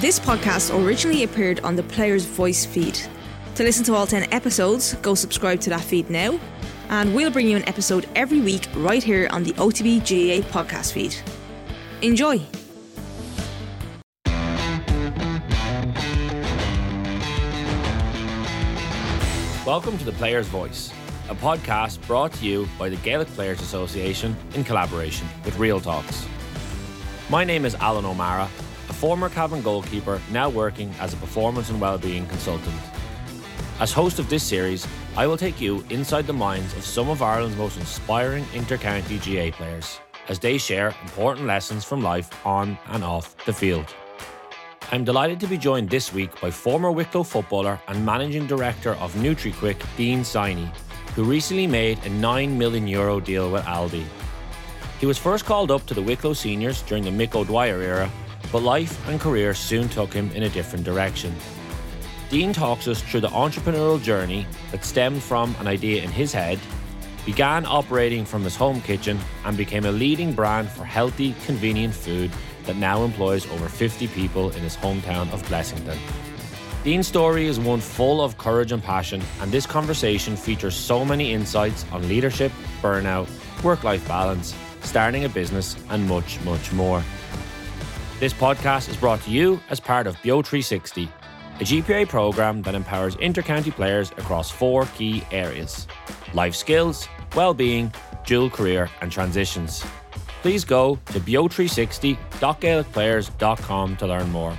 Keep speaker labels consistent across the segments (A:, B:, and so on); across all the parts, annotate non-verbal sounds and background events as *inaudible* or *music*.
A: This podcast originally appeared on the Player's Voice feed. To listen to all 10 episodes, go subscribe to that feed now, and we'll bring you an episode every week right here on the OTB GAA podcast feed. Enjoy!
B: Welcome to The Player's Voice, a podcast brought to you by the Gaelic Players Association in collaboration with Real Talks. My name is Alan O'Mara, former Cavan goalkeeper now working as a performance and wellbeing consultant. As host of this series, I will take you inside the minds of some of Ireland's most inspiring intercounty GAA players as they share important lessons from life on and off the field. I'm delighted to be joined this week by former Wicklow footballer and managing director of NutriQuick, Dean Siney, who recently made a 9 million euro deal with Aldi. He was first called up to the Wicklow seniors during the Mick O'Dwyer era, but life and career soon took him in a different direction. Dean talks us through the entrepreneurial journey that stemmed from an idea in his head, began operating from his home kitchen, and became a leading brand for healthy, convenient food that now employs over 50 people in his hometown of Blessington. Dean's story is one full of courage and passion, and this conversation features so many insights on leadership, burnout, work life balance, starting a business, and much, much more. This podcast is brought to you as part of BEO 360, a GPA program that empowers intercounty players across four key areas life skills, well-being, dual career, and transitions. Please go to beo360.gaelicplayers.com to learn more.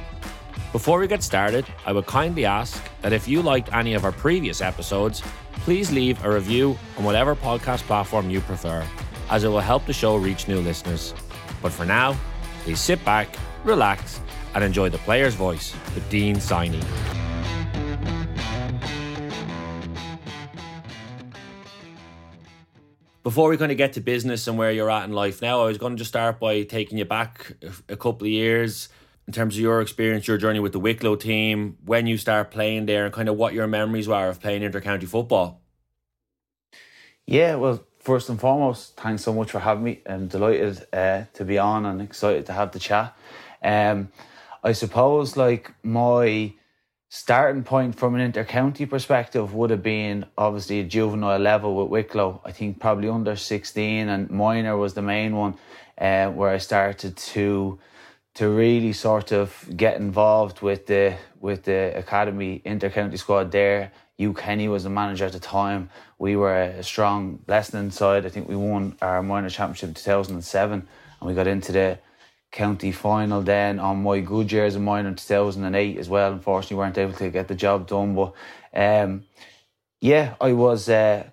B: Before we get started, I would kindly ask that if you liked any of our previous episodes, please leave a review on whatever podcast platform you prefer, as it will help the show reach new listeners. But for now, please sit back, relax, and enjoy the player's voice with Dean Siney. Before we kind of get to business and where you're at in life now, I was going to just start by taking you back a couple of years in terms of your experience, your journey with the Wicklow team, when you start playing there, and kind of what your memories were of playing intercounty football.
C: Yeah, well, first and foremost, thanks so much for having me. I'm delighted uh, to be on and excited to have the chat. Um, I suppose like my starting point from an intercounty perspective would have been obviously a juvenile level with Wicklow. I think probably under 16 and minor was the main one uh, where I started to to really sort of get involved with the with the academy intercounty squad there. Hugh Kenny was the manager at the time. We were a strong Blessington side. I think we won our minor championship in 2007 and we got into the county final then on my good years of mine in 2008 as well. Unfortunately, weren't able to get the job done. But um, yeah, I was uh,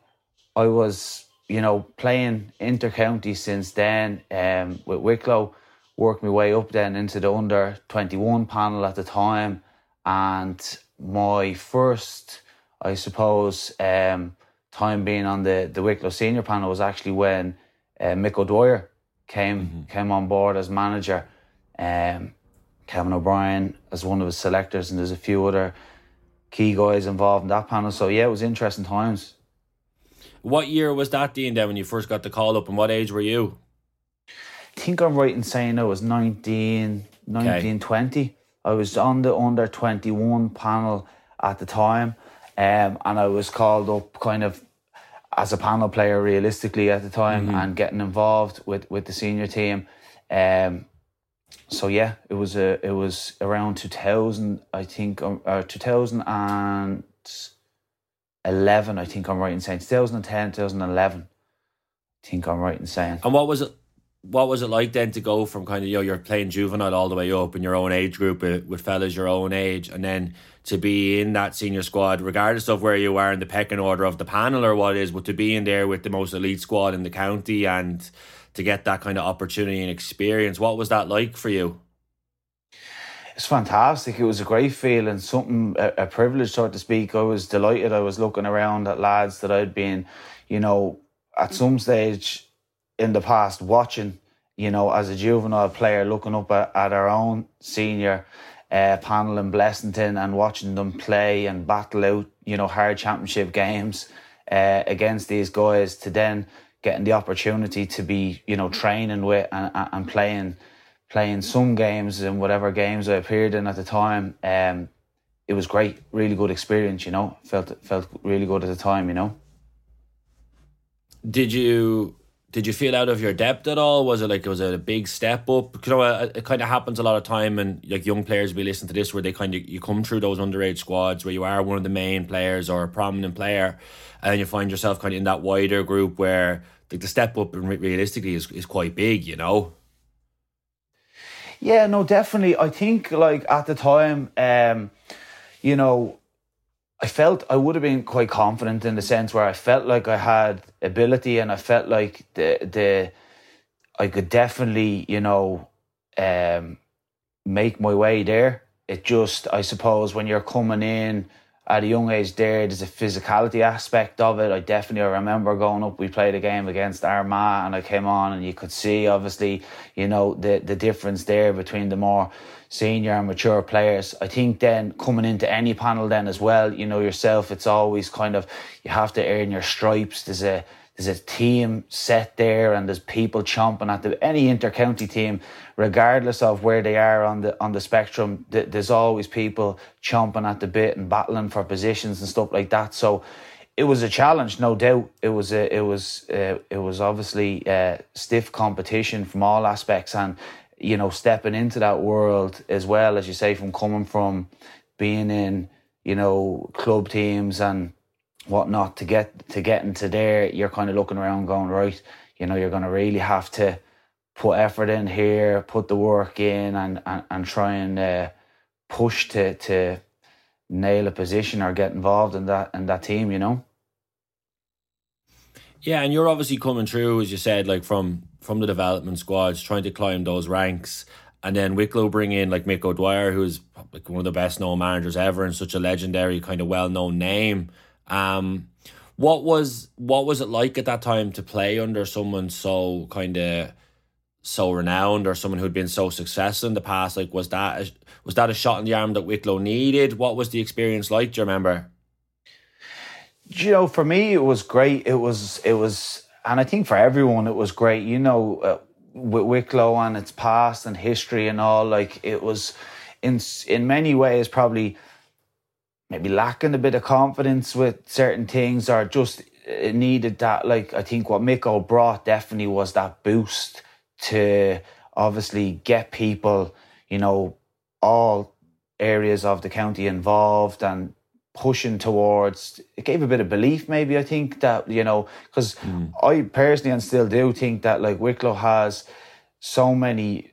C: I was you know playing intercounty since then um, with Wicklow. Worked my way up then into the under 21 panel at the time, and my first, I suppose, um, time being on the the Wicklow senior panel was actually when uh, Mick O'Dwyer came mm-hmm. came on board as manager. Um, Kevin O'Brien as one of his selectors, and there's a few other key guys involved in that panel. So yeah, it was interesting times.
B: What year was that, Dean? Then when you first got the call up, and what age were you?
C: I think I'm right in saying I was 19, 19 okay. 20. I was on the under 21 panel at the time, um, and I was called up kind of as a panel player realistically at the time mm-hmm. and getting involved with with the senior team. Um, so yeah, it was a it was around two thousand, I think, or uh, two thousand and eleven. I think I'm right in saying 2010, 2011. I think I'm right in saying.
B: And what was it? What was it like then to go from kind of you know you're playing juvenile all the way up in your own age group with, with fellas your own age, and then to be in that senior squad, regardless of where you are in the pecking order of the panel or what is, but to be in there with the most elite squad in the county and to get that kind of opportunity and experience. What was that like for you?
C: It's fantastic. It was a great feeling, something a, a privilege, so to speak. I was delighted. I was looking around at lads that I'd been, you know, at some stage in the past watching, you know, as a juvenile player, looking up at, at our own senior uh, panel in Blessington and watching them play and battle out, you know, hard championship games uh, against these guys to then getting the opportunity to be, you know, training with and, and playing playing some games and whatever games I appeared in at the time. Um, it was great, really good experience. You know, felt felt really good at the time. You know.
B: Did you did you feel out of your depth at all? Was it like it was it a big step up? You know, it, kind of happens a lot of time, and like young players will listen to this, where they kind of you come through those underage squads where you are one of the main players or a prominent player, and you find yourself kind of in that wider group where like the step up realistically is is quite big, you know.
C: Yeah, no, definitely. I think like at the time, um, you know, I felt I would have been quite confident in the sense where I felt like I had ability and I felt like the the I could definitely, you know, um, make my way there. It just, I suppose, when you're coming in at a young age there, there's a physicality aspect of it. I definitely I remember going up, we played a game against Armagh and I came on and you could see obviously, you know, the the difference there between the more senior and mature players. I think then coming into any panel then as well, you know yourself, it's always kind of you have to earn your stripes. There's a there's a team set there and there's people chomping at the any intercounty team regardless of where they are on the on the spectrum th- there's always people chomping at the bit and battling for positions and stuff like that. So it was a challenge no doubt. It was a, it was uh, it was obviously uh, stiff competition from all aspects and you know stepping into that world as well as you say from coming from being in you know club teams and whatnot to get to get into there, you're kind of looking around going, right, you know, you're going to really have to put effort in here, put the work in and, and, and try and uh, push to, to nail a position or get involved in that, in that team, you know?
B: Yeah, and you're obviously coming through, as you said, like from from the development squads, trying to climb those ranks. And then Wicklow bring in like Mick O'Dwyer, who's like one of the best known managers ever and such a legendary kind of well known name. Um, what was what was it like at that time to play under someone so kind of so renowned or someone who'd been so successful in the past? Like, was that a, was that a shot in the arm that Wicklow needed? What was the experience like? Do you remember?
C: You know, for me, it was great. It was it was, and I think for everyone, it was great. You know, uh, with Wicklow and its past and history and all, like it was in in many ways probably maybe lacking a bit of confidence with certain things or just it needed that like I think what Micko brought definitely was that boost to obviously get people, you know, all areas of the county involved and pushing towards it gave a bit of belief maybe I think that you know because mm. I personally and still do think that like Wicklow has so many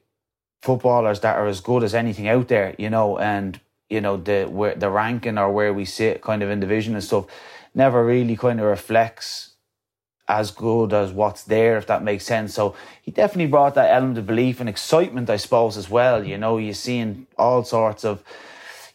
C: footballers that are as good as anything out there you know and you know the where the ranking or where we sit kind of in division and stuff never really kind of reflects as good as what's there if that makes sense. So he definitely brought that element of belief and excitement i suppose as well. You know you're seeing all sorts of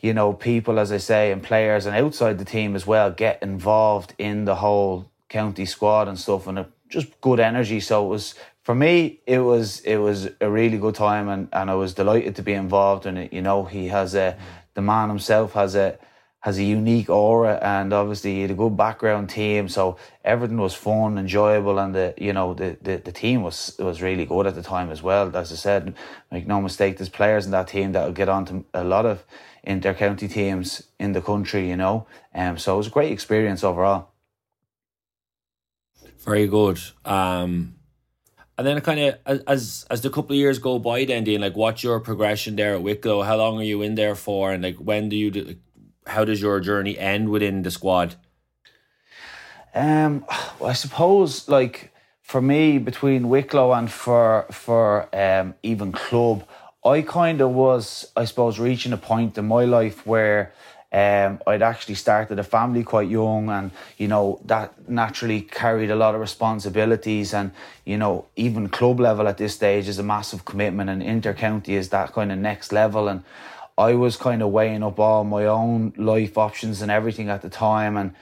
C: you know people as i say and players and outside the team as well get involved in the whole county squad and stuff and just good energy. So it was for me it was it was a really good time and, and i was delighted to be involved in it. You know he has a the man himself has a has a unique aura and obviously he had a good background team. So everything was fun enjoyable and the you know the, the, the team was was really good at the time as well. As I said make no mistake there's players in that team that will get on to a lot of inter-county teams in the country you know? Um, so it was a great experience overall.
B: Very good. Um and then kind of as as the couple of years go by, then Dean, like what's your progression there at Wicklow? How long are you in there for, and like when do you do? How does your journey end within the squad?
C: Um, well, I suppose like for me between Wicklow and for for um even club, I kind of was I suppose reaching a point in my life where um, I'd actually started a family quite young, and you know that naturally carried a lot of responsibilities. And you know, even club level at this stage is a massive commitment, and intercounty is that kind of next level. And I was kind of weighing up all my own life options and everything at the time, and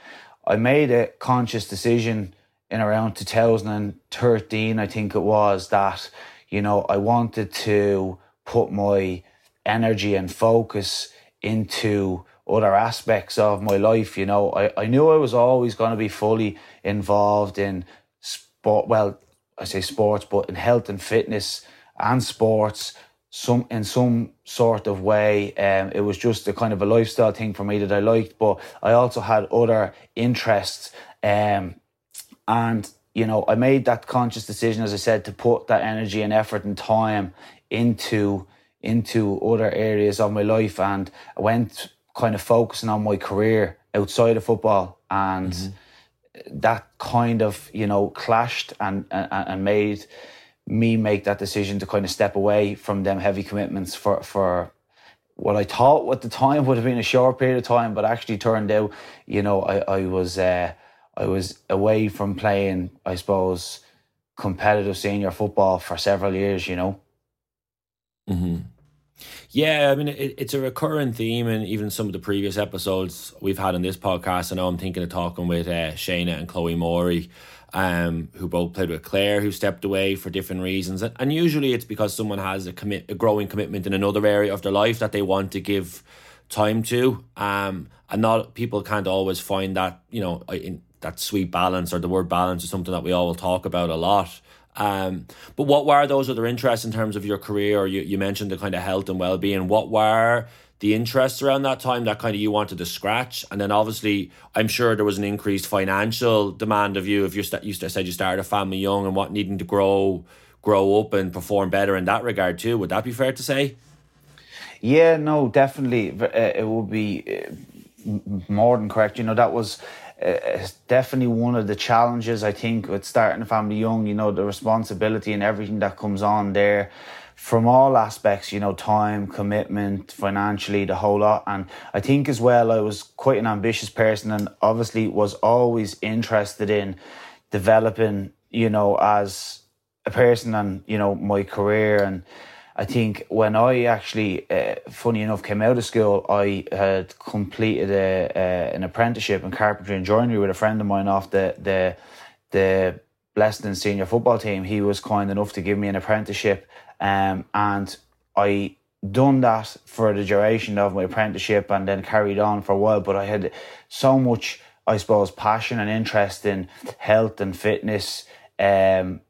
C: I made a conscious decision in around 2013, I think it was, that you know I wanted to put my energy and focus into other aspects of my life. You know, I, I knew I was always going to be fully involved in sport. Well, I say sports, but in health and fitness and sports. some in some sort of way. Um, it was just a kind of a lifestyle thing for me that I liked, but I also had other interests. Um, and you know, I made that conscious decision, as I said, to put that energy and effort and time into into other areas of my life, and I went kind of focusing on my career outside of football, and mm-hmm. that kind of you know clashed and and, and made me make that decision to kind of step away from them heavy commitments for for what I thought at the time would have been a short period of time, but actually turned out, you know, I, I was uh, I was away from playing, I suppose, competitive senior football for several years, you know.
B: Mm-hmm. Yeah, I mean, it, it's a recurring theme and even some of the previous episodes we've had on this podcast. I know I'm thinking of talking with uh, Shayna and Chloe Morey um, who both played with Clare, who stepped away for different reasons. And, and usually it's because someone has a commit a growing commitment in another area of their life that they want to give time to. Um, and not people can't always find that, you know, in that sweet balance or the word balance is something that we all talk about a lot. Um, but what were those other interests in terms of your career? Or You, you mentioned the kind of health and well being. What were the interests around that time that kind of you wanted to scratch? And then obviously i'm sure there was an increased financial demand of you if you, st- you said you started a family young and what needing to grow grow up and perform better in that regard too. Would that be fair to say?
C: Yeah no definitely. Uh, it would be uh, more than correct. You know that was uh, definitely one of the challenges i think with starting a family young you know the responsibility and everything that comes on there from all aspects, you know, time, commitment, financially, the whole lot. And I think as well, I was quite an ambitious person and obviously was always interested in developing, you know, as a person and, you know, my career. And I think when I actually, uh, funny enough, came out of school, I had completed a, an apprenticeship in carpentry and joinery with a friend of mine off the, the, the Blessed senior football team. He was kind enough to give me an apprenticeship um, and I done that for the duration of my apprenticeship and then carried on for a while. But I had so much, I suppose, passion and interest in health and fitness, um,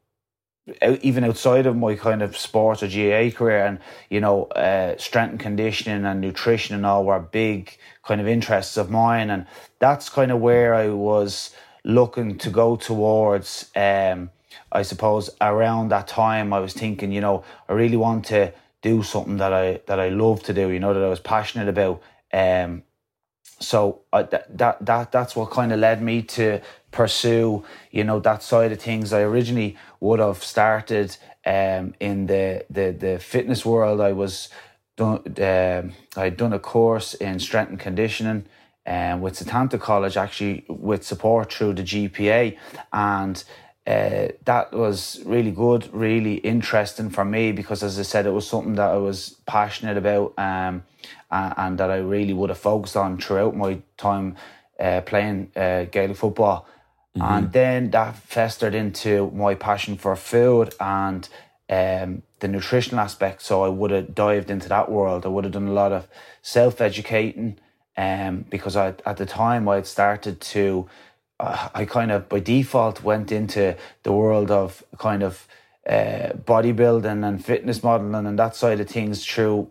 C: even outside of my kind of sports or GAA career. And, you know, uh, strength and conditioning and nutrition and all were big kind of interests of mine. And that's kind of where I was looking to go towards. Um, I suppose around that time I was thinking, you know, I really want to do something that I that I love to do, you know, that I was passionate about. Um, so I, that that that that's what kind of led me to pursue, you know, that side of things. I originally would have started um, in the the the fitness world. I was done. Um, I'd done a course in strength and conditioning. Um, with Setanta College, actually, with support through the GPA, and uh, that was really good, really interesting for me because, as I said, it was something that I was passionate about um, and, and, that I really would have focused on throughout my time uh, playing uh, Gaelic football. Mm-hmm. And then that festered into my passion for food and um, the nutritional aspect. So I would have dived into that world. I would have done a lot of self educating um, because I, at the time I had started to I kind of by default went into the world of kind of uh, bodybuilding and fitness modeling and that side of things through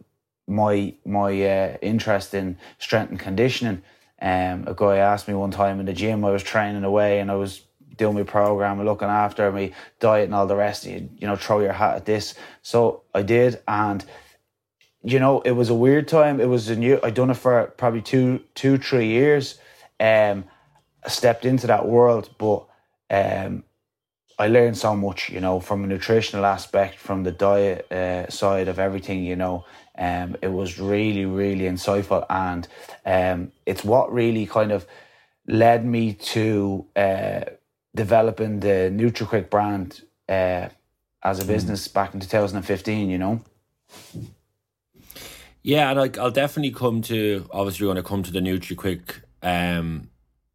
C: my my uh, interest in strength and conditioning. Um, a guy asked me one time in the gym, I was training away and I was doing my program and looking after my diet and all the rest. You, you know, throw your hat at this. So I did, and you know, it was a weird time. It was a new. I done it for probably two, two, three years. Um, stepped into that world, but um, I learned so much, you know, from a nutritional aspect, from the diet uh, side of everything, you know. Um, it was really, really insightful, and um, it's what really kind of led me to uh, developing the NutriQuick brand uh, as a hmm. business mm. back in 2015, you know.
B: Yeah, and I, will definitely come to obviously going to come to the NutriQuick um,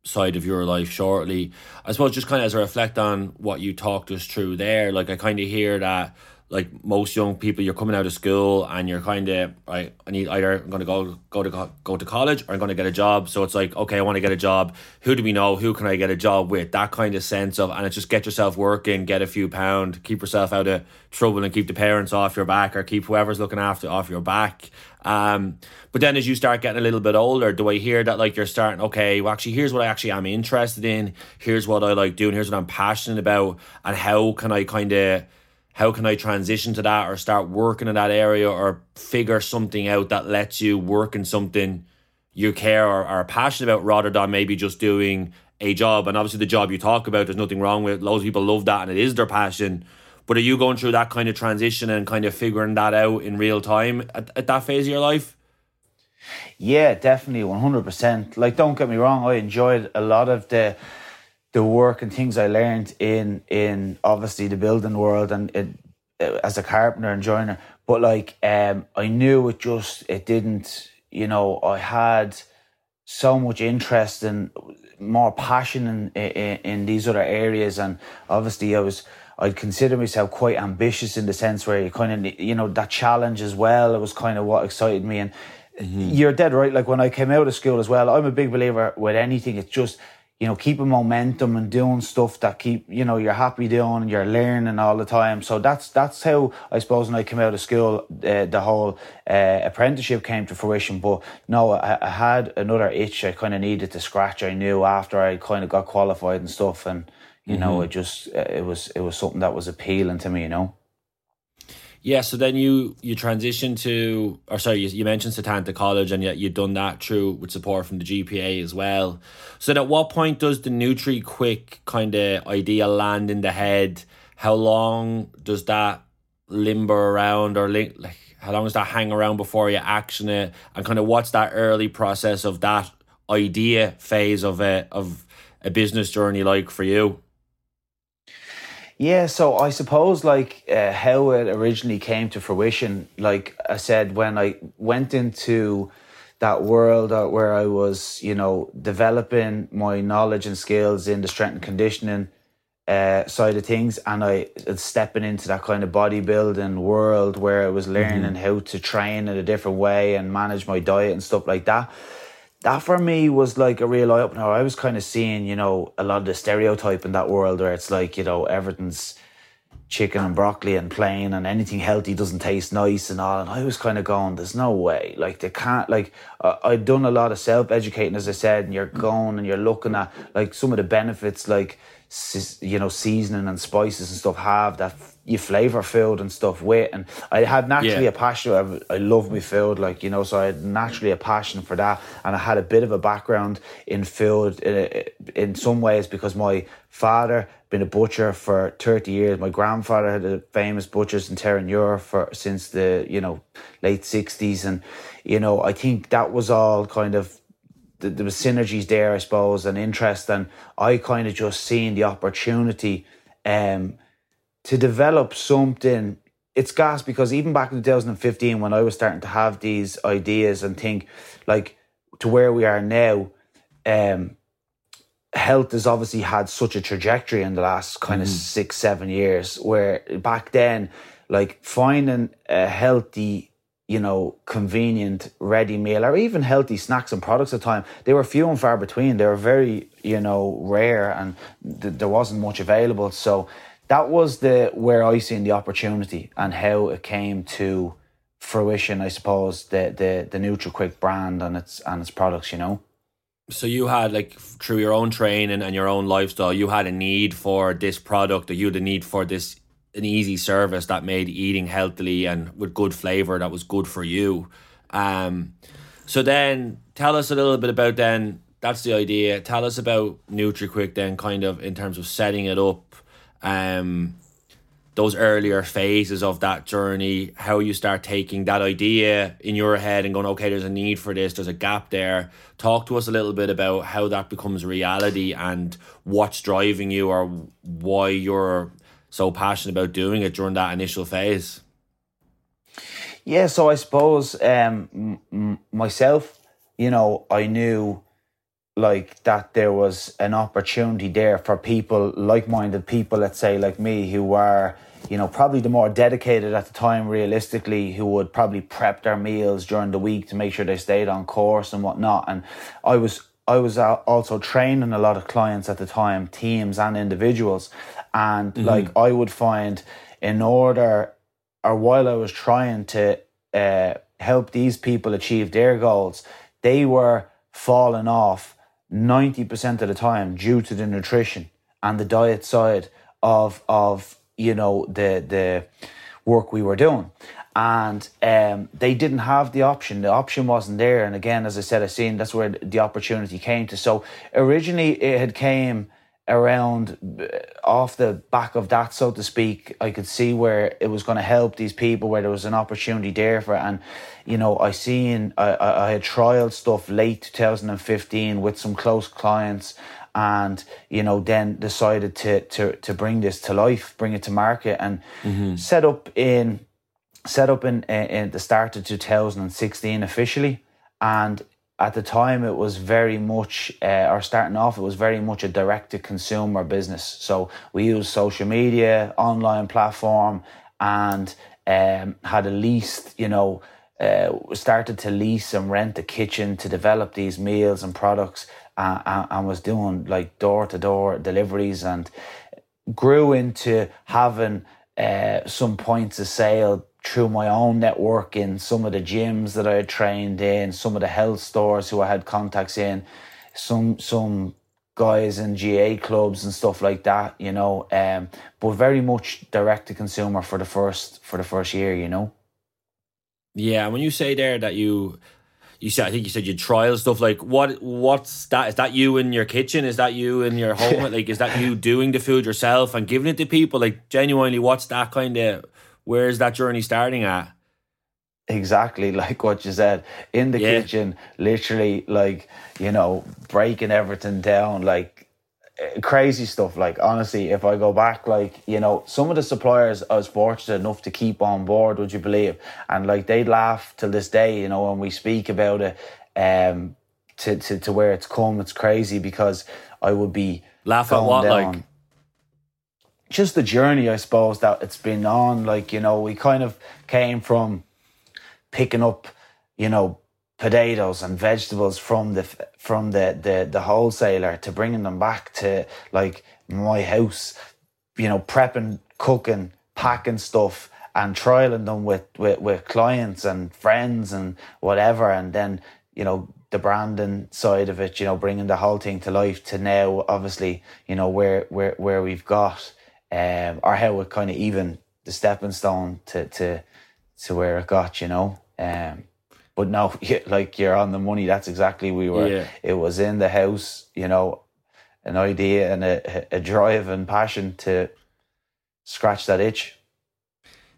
B: side of your life shortly. I suppose just kind of as I reflect on what you talked us through there, like I kind of hear that like most young people, you're coming out of school and you're kind of right. I need either I'm going to go go to go to college or I'm going to get a job. So it's like okay, I want to get a job. Who do we know? Who can I get a job with? That kind of sense of and it's just get yourself working, get a few pound, keep yourself out of trouble, and keep the parents off your back or keep whoever's looking after off your back. Um, but then as you start getting a little bit older, do I hear that like you're starting? Okay, well, actually, here's what I actually am interested in. Here's what I like doing. Here's what I'm passionate about, and how can I kind of how can I transition to that or start working in that area or figure something out that lets you work in something you care or are passionate about rather than maybe just doing a job. And obviously, the job you talk about, there's nothing wrong with. It. Loads of people love that and it is their passion. But are you going through that kind of transition and kind of figuring that out in real time at, at that phase of your life?
C: Yeah, definitely, one hundred percent. Like, don't get me wrong, I enjoyed a lot of the the work and things I learned in in obviously the building world and it, as a carpenter and joiner. But like um, I knew it just it didn't. You know, I had so much interest and more passion in, in in these other areas, and obviously I was. I'd consider myself quite ambitious in the sense where you kind of, you know, that challenge as well. It was kind of what excited me. And mm-hmm. you're dead right. Like when I came out of school as well, I'm a big believer with anything. It's just you know, keeping momentum and doing stuff that keep, you know, you're happy doing, you're learning all the time. So that's that's how I suppose when I came out of school, uh, the whole uh, apprenticeship came to fruition. But no, I, I had another itch I kind of needed to scratch. I knew after I kind of got qualified and stuff, and you mm-hmm. know, it just it was it was something that was appealing to me, you know.
B: Yeah, so then you you transition to, or sorry, you, you mentioned Setanta College, and yet you've done that through with support from the GPA as well. So, at what point does the NutriQuick kind of idea land in the head? How long does that limber around, or link, like how long does that hang around before you action it? And kind of what's that early process of that idea phase of a of a business journey like for you?
C: Yeah, so I suppose like uh, how it originally came to fruition, like I said, when I went into that world uh, where I was, you know, developing my knowledge and skills in the strength and conditioning uh, side of things, and I stepping into that kind of bodybuilding world where I was learning mm-hmm. how to train in a different way and manage my diet and stuff like that that for me was like a real eye opener. I was kind of seeing, you know, a lot of the stereotype in that world where it's like, you know, everything's chicken and broccoli and plain and anything healthy doesn't taste nice and all. And I was kind of going, there's no way. Like, they can't, like, uh, I'd done a lot of self educating, as I said, and you're going and you're looking at like some of the benefits, like, you know, seasoning and spices and stuff have that you flavor food and stuff with. And I had naturally yeah. a passion. I, I love my food, like you know, so I had naturally a passion for that. And I had a bit of a background in food in, in some ways because my father been a butcher for 30 years. My grandfather had a famous butchers in Terenure for since the you know late 60s, and you know I think that was all kind of there was synergies there, I suppose, and interest, and I kind of just seen the opportunity um, to develop something. It's gas because even back in 2015, when I was starting to have these ideas and think like to where we are now, um, health has obviously had such a trajectory in the last kind mm. of six, seven years. Where back then, like finding a healthy you know, convenient ready meal or even healthy snacks and products at the time, they were few and far between. They were very, you know, rare and th- there wasn't much available. So that was the where I seen the opportunity and how it came to fruition, I suppose, the the the NutriQuick brand and its and its products, you know.
B: So you had like through your own training and your own lifestyle, you had a need for this product or you had a need for this an easy service that made eating healthily and with good flavor that was good for you. Um, so then tell us a little bit about then that's the idea. Tell us about NutriQuick then kind of in terms of setting it up, um, those earlier phases of that journey, how you start taking that idea in your head and going, okay, there's a need for this, there's a gap there. Talk to us a little bit about how that becomes reality and what's driving you or why you're so passionate about doing it during that initial phase?
C: Yeah, so I suppose um, m- myself, you know, I knew like that there was an opportunity there for people like-minded people let's say like me who were you know probably the more dedicated at the time realistically who would probably prep their meals during the week to make sure they stayed on course and whatnot and i was i was also training a lot of clients at the time teams and individuals and mm-hmm. like i would find in order or while i was trying to uh, help these people achieve their goals they were falling off 90% of the time due to the nutrition and the diet side of of you know the the work we were doing and um, they didn't have the option. The option wasn't there. And again, as I said, I seen that's where the opportunity came to. So originally, it had came around uh, off the back of that, so to speak. I could see where it was going to help these people, where there was an opportunity there for. It. And you know, I seen I I had trialed stuff late 2015 with some close clients and you know then decided to to to bring this to life bring it to market and mm-hmm. set up in set up in, in the start of 2016 officially and at the time it was very much uh, or starting off it was very much a direct to consumer business. So we used social media online platform and um, had a leased you know uh, started to lease and rent a kitchen to develop these meals and products uh, and was doing like door to door deliveries and grew into having uh, some points of sale through my own network in some of the gyms that I had trained in, some of the health stores who I had contacts in, some some guys in GAA clubs and stuff like that, you know. Um, but very much direct to consumer for the first for the first year, you know.
B: Yeah, when you say there that you you said I think you said you trial stuff like what what's that is that you in your kitchen is that you in your home *laughs* like is that you doing the food yourself and giving it to people like genuinely what's that kind of where is that journey starting at
C: exactly like what you said in the yeah. kitchen literally like you know breaking everything down like crazy stuff. Like honestly, if I go back, like you know, some of the suppliers I was fortunate enough to keep on board. Would you believe? And like they laugh till this day. You know, when we speak about it, um, to to to where it's come, it's crazy because I would be
B: laugh at what down. like.
C: Just the journey, I suppose, that it's been on. Like, you know, we kind of came from picking up, you know, potatoes and vegetables from the from the, the the wholesaler to bringing them back to like my house you know prepping cooking packing stuff and trialing them with, with with clients and friends and whatever and then you know the branding side of it you know bringing the whole thing to life to now obviously you know where where where we've got um or how it kind of even the stepping stone to to to where it got you know um but no, *laughs* like you're on the money. That's exactly we were. Yeah. It was in the house, you know, an idea and a, a drive and passion to scratch that itch.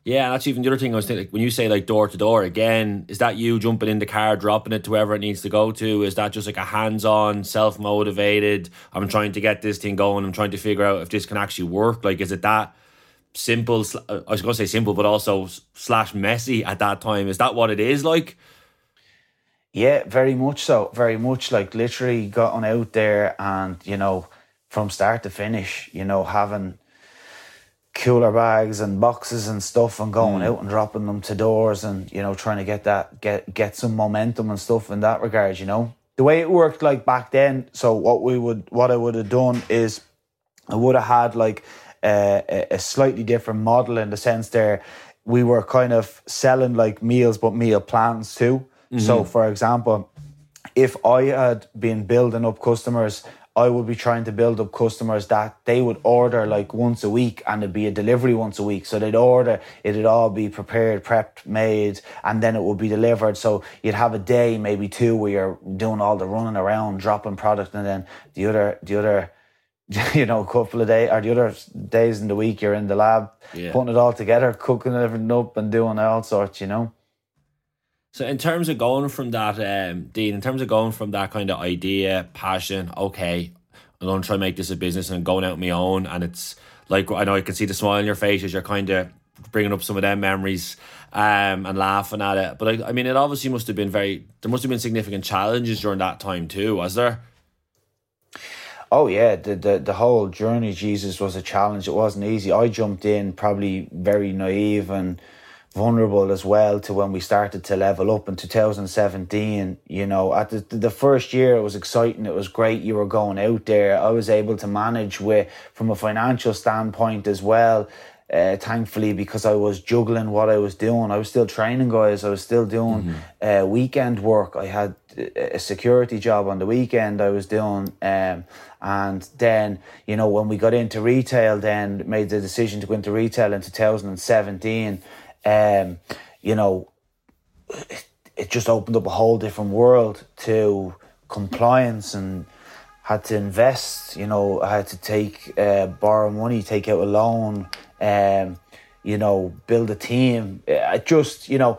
B: Yeah, that's even the other thing I was thinking. Like, when you say like door to door again, is that you jumping in the car, dropping it to wherever it needs to go to? Is that just like a hands on, self motivated? I'm trying to get this thing going. I'm trying to figure out if this can actually work. Like, is it that simple? I was going to say simple, but also slash messy at that time. Is that what it is like?
C: Yeah, very much so. Very much like literally gotten out there and, you know, from start to finish, you know, having cooler bags and boxes and stuff and going mm. out and dropping them to doors and, you know, trying to get that get get some momentum and stuff in that regard, you know. The way it worked like back then, so what we would what I would have done is I would have had like a, a slightly different model in the sense there we were kind of selling like meals but meal plans too. Mm-hmm. So, for example, if I had been building up customers, I would be trying to build up customers that they would order like once a week and it'd be a delivery once a week. So they'd order, it'd all be prepared, prepped, made, and then it would be delivered. So you'd have a day, maybe two, where you're doing all the running around, dropping product, and then the other, the other, *laughs* you know, couple of days or the other days in the week you're in the lab, yeah. putting it all together, cooking everything up and doing all sorts, you know.
B: So in terms of going from that, um, Dean, in terms of going from that kind of idea, passion, okay, I'm going to try and make this a business and going out on my own, and it's like I know I can see the smile on your face as you're kind of bringing up some of them memories um, and laughing at it. But I, I mean, it obviously must have been very. There must have been significant challenges during that time too, was there?
C: Oh yeah, the, the the whole journey, Jesus, was a challenge. It wasn't easy. I jumped in probably very naive and vulnerable as well to when we started to level up in 2017 you know at the, the first year it was exciting it was great you were going out there. I was able to manage with from a financial standpoint as well uh, thankfully because i was juggling what i was doing. I was still training guys i was still doing mm-hmm. uh, weekend work. I had a security job on the weekend i was doing um, and then you know when we got into retail then made the decision to go into retail in 2017 um, you know, it, it just opened up a whole different world to compliance and had to invest. You know, I had to take uh, borrow money, take out a loan, um, you know, build a team. I just you know,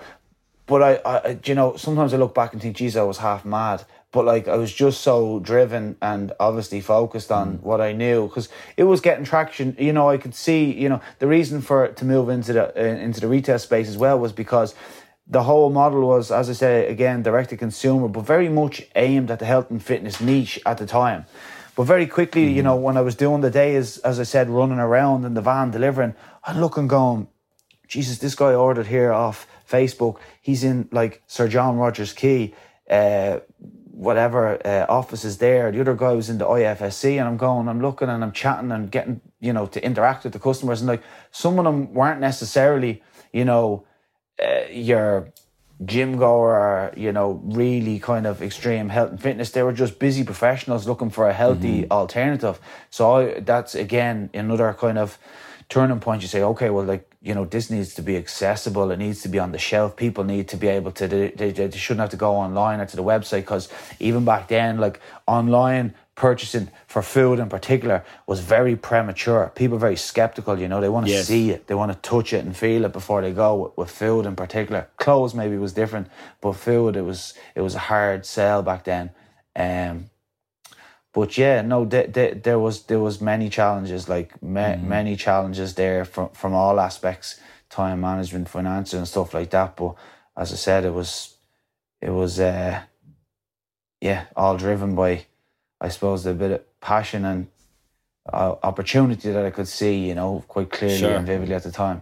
C: but I, I you know sometimes I look back and think, geez, I was half mad but like I was just so driven and obviously focused on mm. what I knew because it was getting traction. You know, I could see. You know, the reason for it to move into the uh, into the retail space as well was because the whole model was, as I say again, direct to consumer, but very much aimed at the health and fitness niche at the time. But very quickly, mm. you know, when I was doing the days, as I said, running around in the van delivering, I'm looking, going, Jesus, this guy ordered here off Facebook. He's in like Sir John Rogerson's Quay. Uh, whatever uh, office is there. The other guy was in the IFSC, and I'm going, I'm looking, and I'm chatting and getting, you know, to interact with the customers. And like some of them weren't necessarily, you know, uh, your gym goer or you know really kind of extreme health and fitness they were just busy professionals looking for a healthy mm-hmm. alternative so I, that's again another kind of turning point you say okay well like you know, this needs to be accessible. It needs to be on the shelf. People need to be able to, they, they, they shouldn't have to go online or to the website because even back then, like online purchasing for food in particular was very premature. People are very skeptical, you know, they want to yes. see it, they want to touch it and feel it before they go with, with food in particular. Clothes maybe was different, but food, it was, it was a hard sell back then. Um, but yeah, no, th- th- there was there was many challenges, like ma- mm many challenges there from from all aspects, time management, finances, and stuff like that. But as I said, it was it was uh, yeah, all driven by, I suppose, a bit of passion and uh, opportunity that I could see, you know, quite clearly sure. and vividly at the time.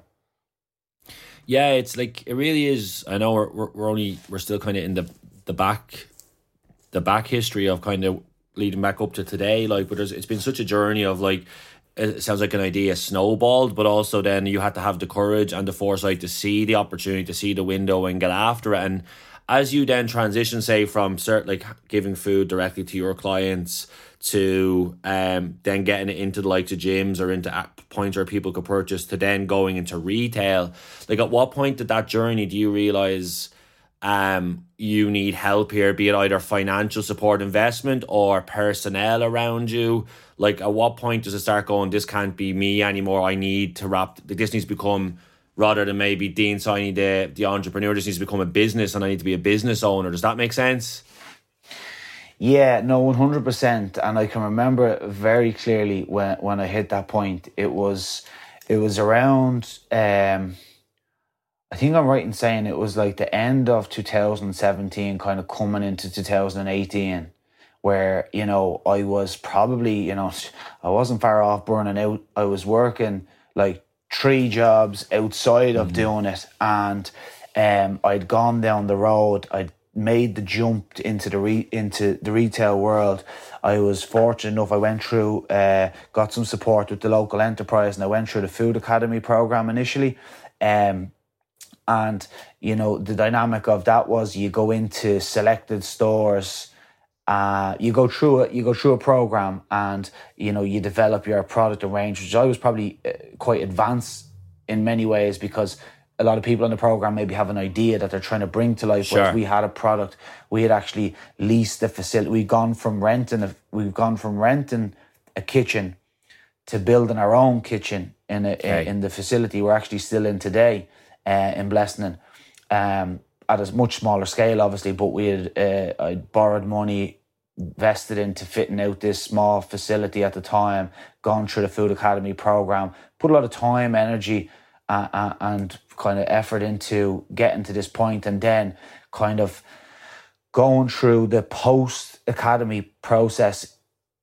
B: Yeah, it's like it really is. I know we're we're, we're only we're still kind of in the the back the back history of kind of leading back up to today. Like, but it's been such a journey of like, it sounds like an idea snowballed, but also then you had to have the courage and the foresight to see the opportunity, to see the window and get after it. And as you then transition, say, from start like giving food directly to your clients to um then getting it into the likes of gyms or into points where people could purchase to then going into retail, like at what point did that journey do you realize? Um, you need help here, be it either financial support, investment, or personnel around you. Like, at what point does it start going, this can't be me anymore? I need to wrap, this needs to become, rather than maybe Dean Siney the, the entrepreneur, this needs to become a business and I need to be a business owner. Does that make sense?
C: Yeah, no, 100%. And I can remember very clearly when, when I hit that point. It was, it was around, um, I think I'm right in saying it was like the end of 2017, kind of coming into 2018, where, you know, I was probably, you know, I wasn't far off burning out. I was working like three jobs outside of mm-hmm. doing it. And um, I'd gone down the road. I'd made the jump into the re- into the retail world. I was fortunate enough. I went through, uh, got some support with the local enterprise, and I went through the Food Academy program initially. Um, and, you know, the dynamic of that was you go into selected stores, uh, you go through it, you go through a program and, you know, you develop your product and range, which I was probably uh, quite advanced in many ways because a lot of people in the program maybe have an idea that they're trying to bring to life. Sure. we had a product, we had actually leased the facility. We've gone from renting, a, we've gone from renting a kitchen to building our own kitchen in a, okay. in the facility we're actually still in today uh, in Blessing, um, at a much smaller scale, obviously. But we had uh, I borrowed money, vested into fitting out this small facility at the time, gone through the Food Academy program, put a lot of time, energy, uh, and kind of effort into getting to this point, and then kind of going through the post academy process.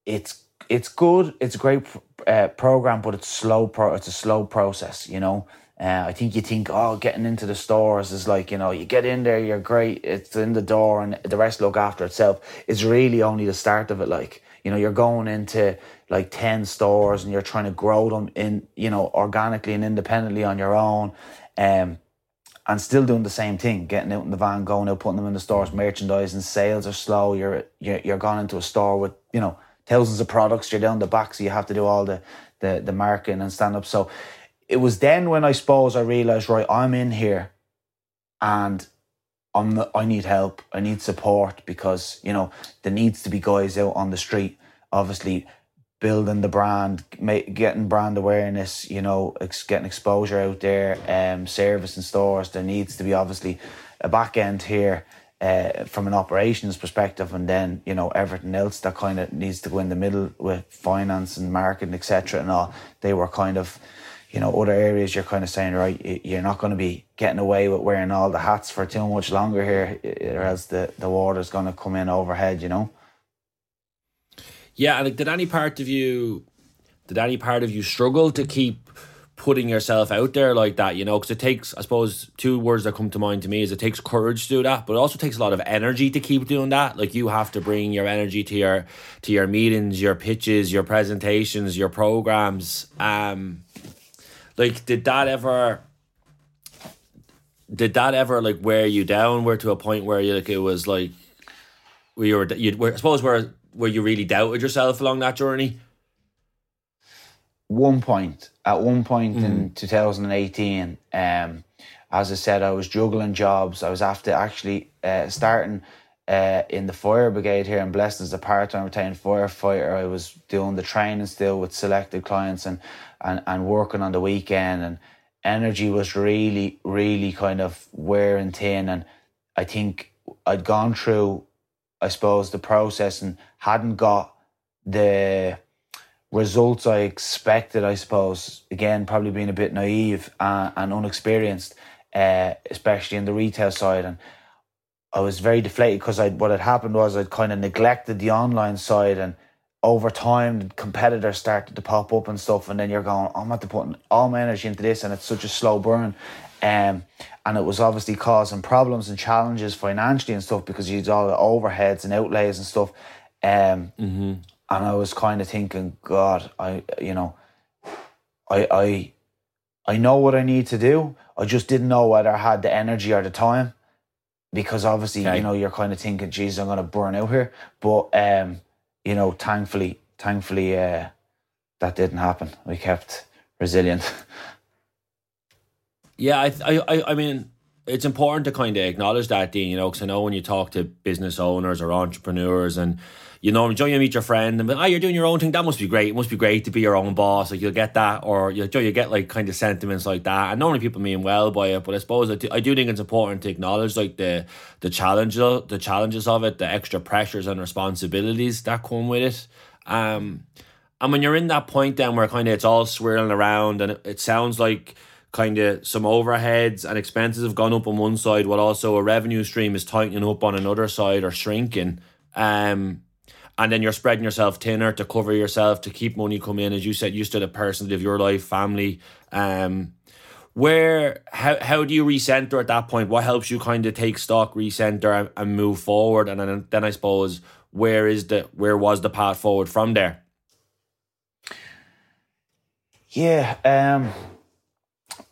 C: It's it's good. It's a great uh, program, but it's slow. Pro. It's a slow process. You know. Uh, I think you think, oh, getting into the stores is like, you know, you get in there, you're great, it's in the door, and the rest look after itself. It's really only the start of it. Like, you know, you're going into like 10 stores and you're trying to grow them in, you know, organically and independently on your own. Um, and still doing the same thing, getting out in the van, going out, putting them in the stores, merchandising, sales are slow. You're you're, you're gone into a store with you know thousands of products. You're down the back, so you have to do all the the the marketing and stand up. So it was then when I suppose I realized, right, I'm in here, and I'm the, I need help. I need support because you know there needs to be guys out on the street, obviously building the brand, getting brand awareness, you know, getting exposure out there, um, service in stores. There needs to be obviously a back end here uh, from an operations perspective, and then you know everything else that kind of needs to go in the middle with finance and marketing, etc. And all they were kind of. You know, other areas you're kind of saying, right, you're not going to be getting away with wearing all the hats for too much longer here, or else the, the water's going to come in overhead, you know?
B: Yeah, like did any part of you, did any part of you struggle to keep putting yourself out there like that? You know, because it takes, I suppose, two words that come to mind to me is it takes courage to do that, but it also takes a lot of energy to keep doing that. Like you have to bring your energy to your to your meetings, your pitches, your presentations, your programs. Um, like did that ever? Did that ever like wear you down? Where to a point where you like it was like, where you were you I suppose where where you really doubted yourself along that journey?
C: One point, at one point mm. in 2018, um, as I said, I was juggling jobs. I was after actually uh, starting uh, in the fire brigade here in Blessed as a part-time retained firefighter. I was doing the training still with selected clients and, and, and working on the weekend and energy was really, really kind of wearing thin. And I think I'd gone through I suppose, the process and hadn't got the results I expected, I suppose. Again, probably being a bit naive and, and unexperienced, uh, especially in the retail side. And I was very deflated because I what had happened was I'd kind of neglected the online side and over time the competitors started to pop up and stuff and then you're going, I'm not putting all my energy into this and it's such a slow burn. Um, and it was obviously causing problems and challenges financially and stuff because you had all the overheads and outlays and stuff. Um, mm-hmm. And I was kind of thinking, God, I, you know, I, I, I know what I need to do. I just didn't know whether I had the energy or the time, because obviously, okay. you know, you're kind of thinking, "Geez, I'm going to burn out here." But, um, you know, thankfully, thankfully, uh, that didn't happen. We kept resilient. *laughs*
B: Yeah, I, I, I mean, it's important to kind of acknowledge that, Dean. You know, because I know when you talk to business owners or entrepreneurs, and you know, enjoy you meet your friend, and oh, you're doing your own thing. That must be great. It must be great to be your own boss. Like you'll get that, or you you get like kind of sentiments like that. And normally people mean well by it, but I suppose I do, I do think it's important to acknowledge like the the challenges, the challenges of it, the extra pressures and responsibilities that come with it. Um, and when you're in that point, then where kind of it's all swirling around, and it, it sounds like kind of some overheads and expenses have gone up on one side while also a revenue stream is tightening up on another side or shrinking um and then you're spreading yourself thinner to cover yourself to keep money coming in. As you said you still a person to live your life family. Um where how, how do you recenter at that point? What helps you kind of take stock recenter and, and move forward? And then, then i suppose where is the where was the path forward from there?
C: Yeah um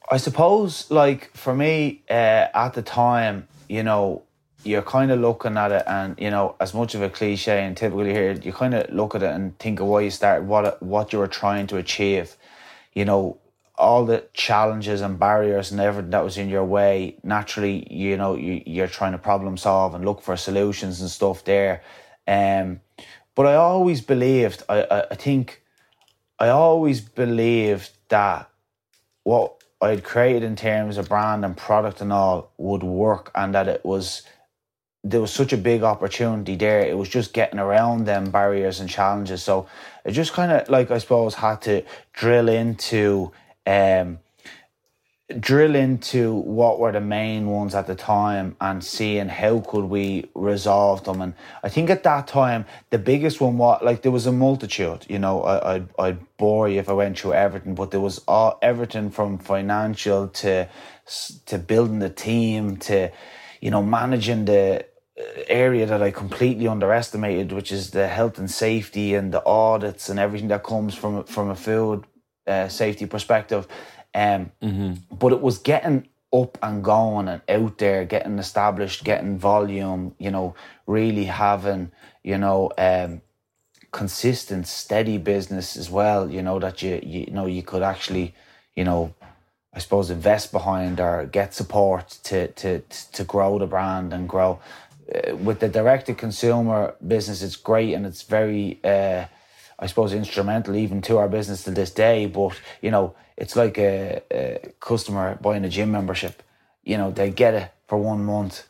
C: I suppose, like for me, uh, at the time, you know, you're kind of looking at it, and you know, as much of a cliche and typically here, you kind of look at it and think of why you started, what what you were trying to achieve. You know, all the challenges and barriers and everything that was in your way. Naturally, you know, you, you're trying to problem solve and look for solutions and stuff there. Um, but I always believed, I, I, I think, I always believed that what I had created in terms of brand and product and all would work, and that it was there was such a big opportunity there. It was just getting around them barriers and challenges. So it just kind of like I suppose had to drill into um, drill into what were the main ones at the time and seeing how could we resolve them and i think at that time the biggest one was like there was a multitude you know I, I'd, I'd bore you if i went through everything but there was all everything from financial to to building the team to you know managing the area that I completely underestimated, which is the health and safety and the audits and everything that comes from from a food uh, safety perspective. Um, mm-hmm. But it was getting up and going and out there, getting established, getting volume. You know, really having you know um, consistent, steady business as well. You know that you you know you could actually you know I suppose invest behind or get support to to to grow the brand and grow uh, with the direct to consumer business, it's great and it's very, uh, I suppose, instrumental even to our business to this day. But you know, it's like a, a, customer buying a gym membership. You know, they get it for one month,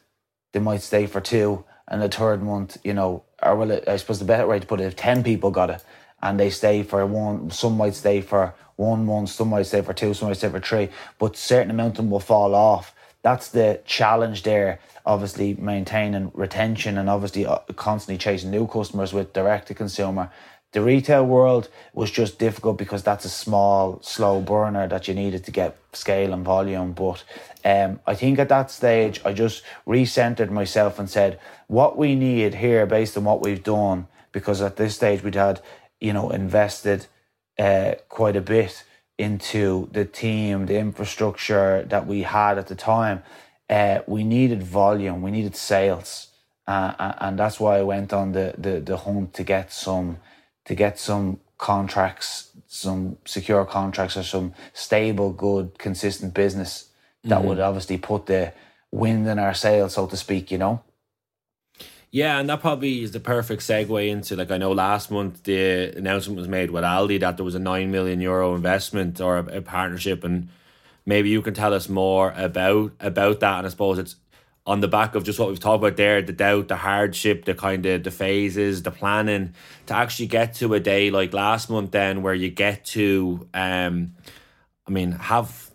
C: they might stay for two, and the third month, you know, or well, I suppose the better way to put it, if ten people got it and they stay for one, some might stay for one month, some might stay for two, some might stay for three, but certain amount of them will fall off. That's the challenge there obviously maintaining retention and obviously uh, constantly chasing new customers with direct to consumer. The retail world was just difficult because that's a small, slow burner that you needed to get scale and volume. But um, I think at that stage, I just recentered myself and said, what we need here, based on what we've done, because at this stage we'd had, you know, invested uh, quite a bit into the team, the infrastructure that we had at the time uh, we needed volume, we needed sales, uh, and that's why I went on the, the the hunt to get some to get some contracts, some secure contracts, or some stable, good, consistent business that mm-hmm. would obviously put the wind in our sails, so to speak. You know.
B: Yeah, and that probably is the perfect segue into like I know last month the announcement was made with Aldi that there was a nine million euro investment or a, a partnership and maybe you can tell us more about about that. And I suppose it's on the back of just what we've talked about there, the doubt, the hardship, the kind of the phases, the planning to actually get to a day like last month then where you get to um I mean have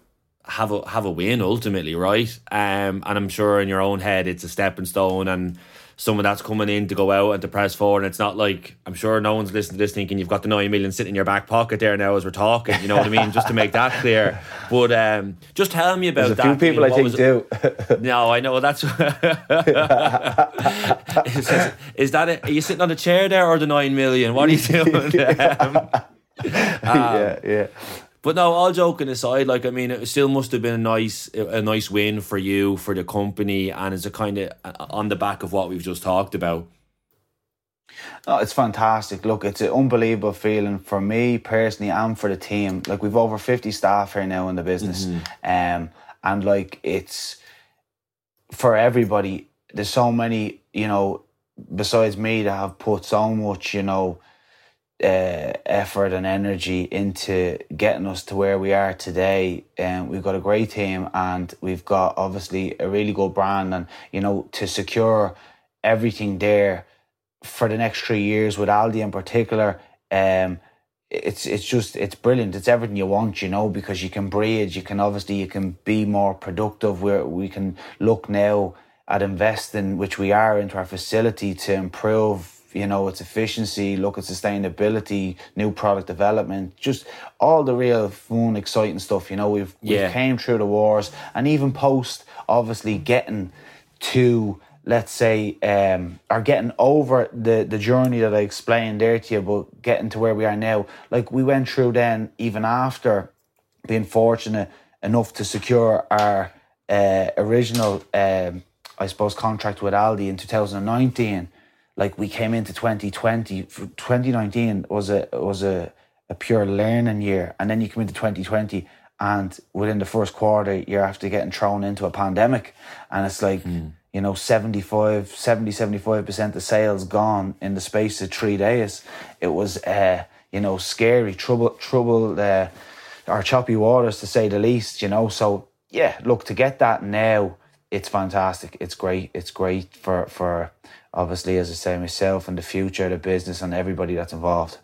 B: have a have a win ultimately, right? Um and I'm sure in your own head it's a stepping stone and someone that's coming in to go out and to press forward. And it's not like I'm sure no one's listening to this thinking you've got the nine million sitting in your back pocket there now as we're talking. You know what I mean? Just to make that clear. But um, just tell me about
C: There's
B: a
C: that. few people I, think do. *laughs*
B: no, I know that's. is, *laughs* is, that it? Are you sitting on the chair there or the nine million? What are you *laughs* doing? um,
C: yeah, yeah.
B: But no, all joking aside, like I mean, it still must have been a nice, a nice win for you, for the company, and it's a kind of uh, on the back of what we've just talked about.
C: Oh, it's fantastic. Look, it's an unbelievable feeling for me personally and for the team. Like we've over fifty staff here now in the business, mm-hmm. um, and like it's for everybody. There's so many, you know, besides me that have put so much, you know, uh, effort and energy into getting us to where we are today. And um, we've got a great team, and we've got obviously a really good brand, and you know to secure everything there for the next three years with Aldi in particular. Um, it's it's just it's brilliant. It's everything you want, you know, because you can breed, you can obviously you can be more productive. Where we can look now at investing, which we are into our facility to improve you know, its efficiency, look at sustainability, new product development, just all the real fun, exciting stuff. You know, we've yeah. we came through the wars and even post obviously getting to let's say um or getting over the the journey that I explained there to you, but getting to where we are now. Like we went through then even after being fortunate enough to secure our uh, original um, I suppose contract with Aldi in 2019 like we came into 2020 2019 was a was a, a pure learning year. And then you come into 2020 and within the first quarter you're after getting thrown into a pandemic. And it's like mm. you know 75 70 75% of sales gone in the space of three days. It was uh you know scary trouble trouble uh, or choppy waters to say the least you know? So yeah look to get that now it's fantastic. It's great. It's great for for obviously, as I say, myself and the future, the business, and everybody that's involved.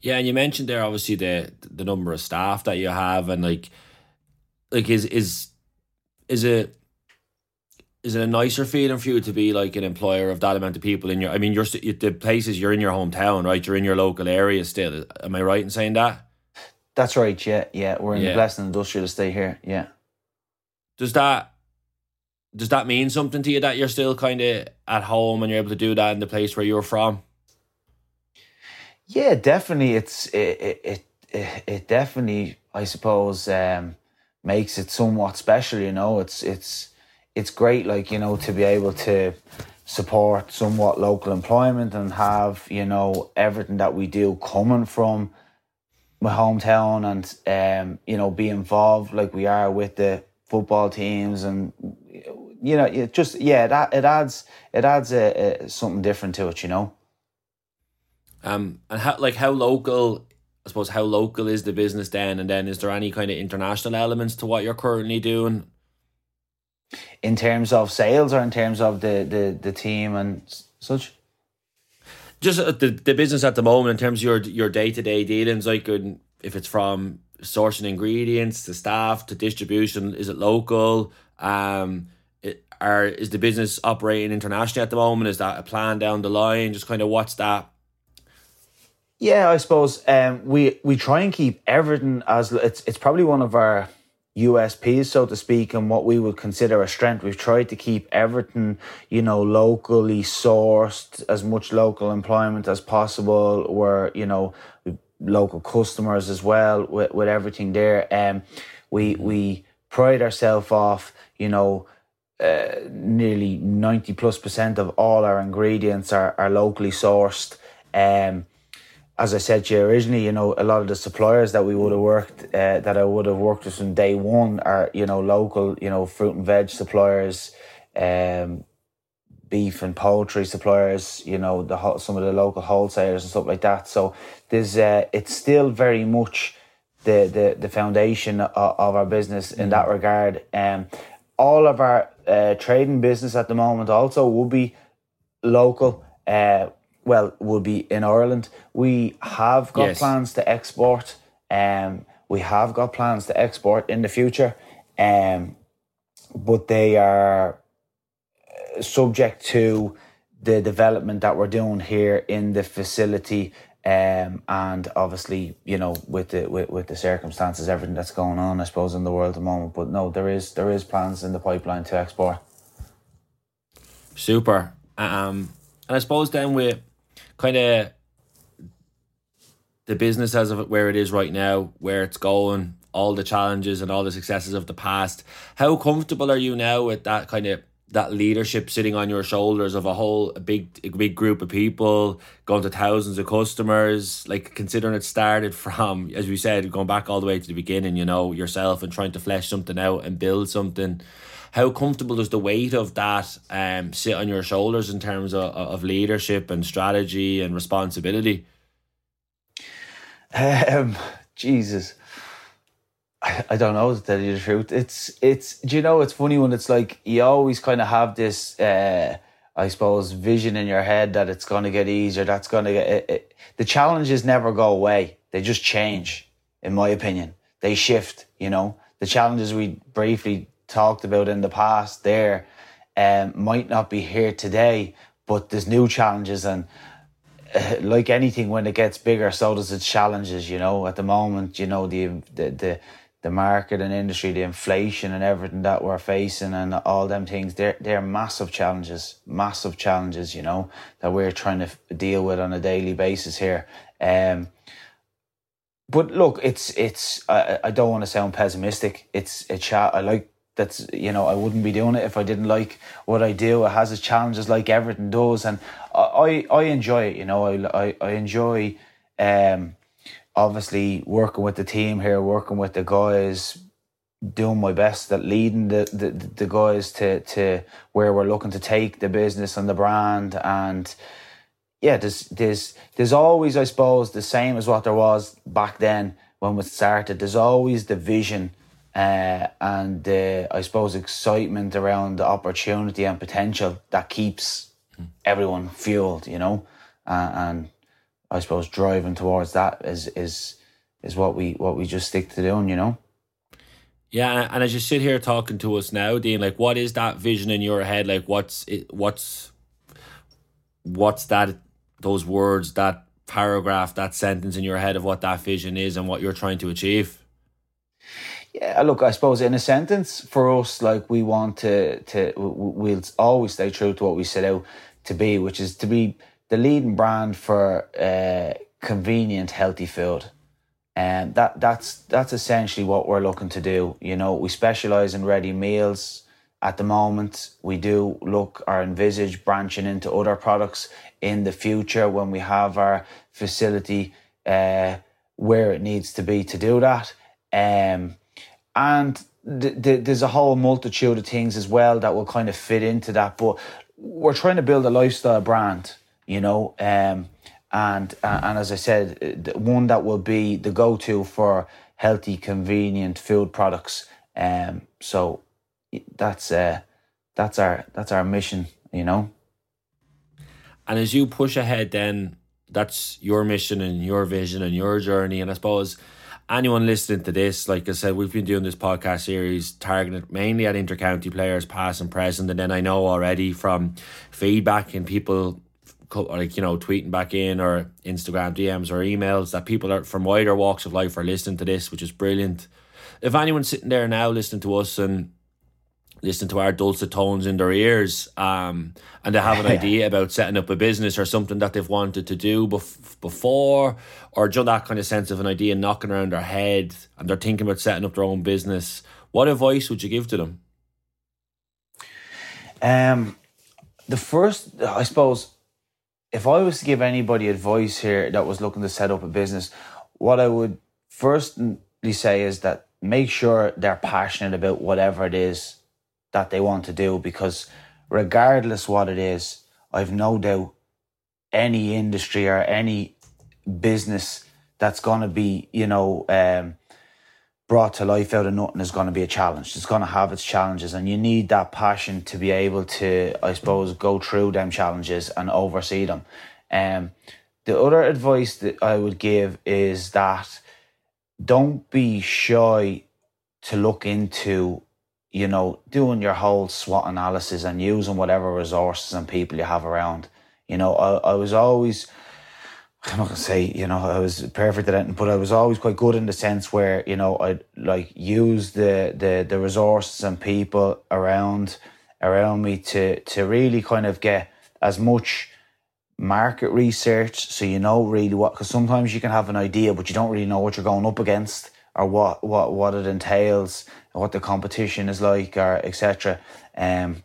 B: Yeah, and you mentioned there obviously the the number of staff that you have, and like like is is is it is it a nicer feeling for you to be like an employer of that amount of people in your? I mean, you're the places you're in your hometown, right? You're in your local area still. Am I right in saying that?
C: That's right. Yeah, yeah. We're in yeah. the blessed industrial estate here. Yeah.
B: Does that does that mean something to you that you're still kind of at home and you're able to do that in the place where you're from?
C: Yeah, definitely. It's it it it, it definitely I suppose um, makes it somewhat special. You know, it's it's it's great, like you know, to be able to support somewhat local employment and have you know everything that we do coming from my hometown and um, you know be involved like we are with the football teams and you know it just yeah that it adds it adds a, a, something different to it you know?
B: Um and how like how local I suppose how local is the business then? And then is there any kind of international elements to what you're currently doing?
C: In terms of sales or in terms of the the, the team and such?
B: Just uh, the, the business at the moment in terms of your your day-to-day dealings like if it's from sourcing ingredients to staff to distribution is it local? Um are is the business operating internationally at the moment? Is that a plan down the line? Just kind of what's that?
C: Yeah, I suppose um, we we try and keep everything as it's it's probably one of our USPs, so to speak, and what we would consider a strength. We've tried to keep everything, you know, locally sourced, as much local employment as possible. Where you know, local customers as well with, with everything there. Um, we we pride ourselves off, you know, uh, nearly 90 plus percent of all our ingredients are, are locally sourced. Um, as I said to you originally, you know, a lot of the suppliers that we would have worked, uh, that I would have worked with from day one are, you know, local, you know, fruit and veg suppliers, um, beef and poultry suppliers, you know, the some of the local wholesalers and stuff like that. So there's, uh, it's still very much the, the, the foundation of, of our business in that regard. Um, all of our uh, trading business at the moment also will be local. Uh, well, will be in Ireland. We have got yes. plans to export. Um, we have got plans to export in the future. Um, but they are uh, subject to the development that we're doing here in the facility um, and obviously, you know, with the with, with the circumstances, everything that's going on, I suppose, in the world at the moment. But no, there is there is plans in the pipeline to export.
B: Super. Um, and I suppose then with kind of the business as of where it is right now, where it's going, all the challenges and all the successes of the past. How comfortable are you now with that kind of that leadership sitting on your shoulders of a whole a big a big group of people going to thousands of customers like considering it started *laughs* from as we said going back all the way to the beginning you know yourself and trying to flesh something out and build something. How comfortable does the weight of that um sit on your shoulders in terms of, of leadership and strategy and responsibility?
C: Um jesus I, don't know to tell you the truth. It's it's do you know it's funny when it's like you always kind of have this uh I suppose vision in your head that it's going to get easier. That's going to get it, it, the challenges never go away. They just change, in my opinion. They shift. You know the challenges we briefly talked about in the past there um, might not be here today, but there's new challenges and. Uh, like anything, when it gets bigger, so does its challenges. You know, at the moment, you know the the the the market and industry, the inflation and everything that we're facing and all them things, they're, they're massive challenges, massive challenges, you know, that we're trying to deal with on a daily basis here. Um, but look, it's, it's, I, I don't want to sound pessimistic. It's a chat. I like that's, you know, I wouldn't be doing it if I didn't like what I do. It has its challenges like everything does. And I, I enjoy it, you know, I, I, I enjoy, um, obviously working with the team here, working with the guys, doing my best at leading the, the, the guys to, to where we're looking to take the business and the brand. And yeah, there's, there's, there's always, I suppose, the same as what there was back then when we started. There's always the vision uh, and the, I suppose, excitement around the opportunity and potential that keeps everyone fueled, you know, uh, and I suppose driving towards that is is is what we what we just stick to doing, you know.
B: Yeah, and as you sit here talking to us now, Dean, like what is that vision in your head? Like what's it what's what's that those words, that paragraph, that sentence in your head of what that vision is and what you're trying to achieve?
C: Yeah, look, I suppose in a sentence for us, like we want to to we'll always stay true to what we set out to be, which is to be the leading brand for uh, convenient, healthy food. And that that's that's essentially what we're looking to do. You know, we specialize in ready meals at the moment. We do look or envisage branching into other products in the future when we have our facility uh, where it needs to be to do that. Um, and th- th- there's a whole multitude of things as well that will kind of fit into that. But we're trying to build a lifestyle brand, you know. Um, and and as I said, one that will be the go to for healthy, convenient food products. Um, so that's uh, that's our that's our mission, you know.
B: And as you push ahead, then that's your mission and your vision and your journey. And I suppose anyone listening to this, like I said, we've been doing this podcast series targeted mainly at intercounty players, past and present. And then I know already from feedback and people like you know tweeting back in or Instagram DMs or emails that people are from wider walks of life are listening to this, which is brilliant. If anyone's sitting there now listening to us and listening to our dulcet tones in their ears, um, and they have an *laughs* idea about setting up a business or something that they've wanted to do bef- before, or just that kind of sense of an idea knocking around their head, and they're thinking about setting up their own business, what advice would you give to them?
C: Um, the first, I suppose, if I was to give anybody advice here that was looking to set up a business, what I would firstly say is that make sure they're passionate about whatever it is that they want to do because regardless what it is, I've no doubt any industry or any business that's going to be, you know, um, brought to life out of nothing is going to be a challenge. It's going to have its challenges, and you need that passion to be able to, I suppose, go through them challenges and oversee them. Um, the other advice that I would give is that don't be shy to look into, you know, doing your whole SWOT analysis and using whatever resources and people you have around. You know, I, I was always I'm not gonna say you know I was perfect at it, but I was always quite good in the sense where you know I like use the the the resources and people around around me to to really kind of get as much market research so you know really what because sometimes you can have an idea but you don't really know what you're going up against or what what what it entails what the competition is like or etc um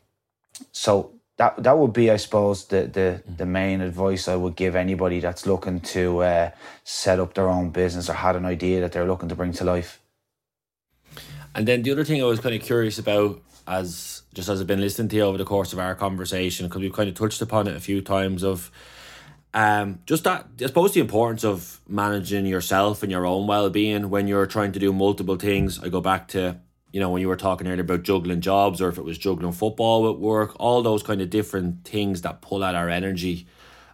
C: so that that would be, I suppose, the the the main advice I would give anybody that's looking to uh, set up their own business or had an idea that they're looking to bring to life.
B: And then the other thing I was kind of curious about, as just as I've been listening to you over the course of our conversation, because we've kind of touched upon it a few times, of um, just that I suppose the importance of managing yourself and your own well being when you're trying to do multiple things. I go back to you know, when you were talking earlier about juggling jobs or if it was juggling football at work, all those kind of different things that pull at our energy.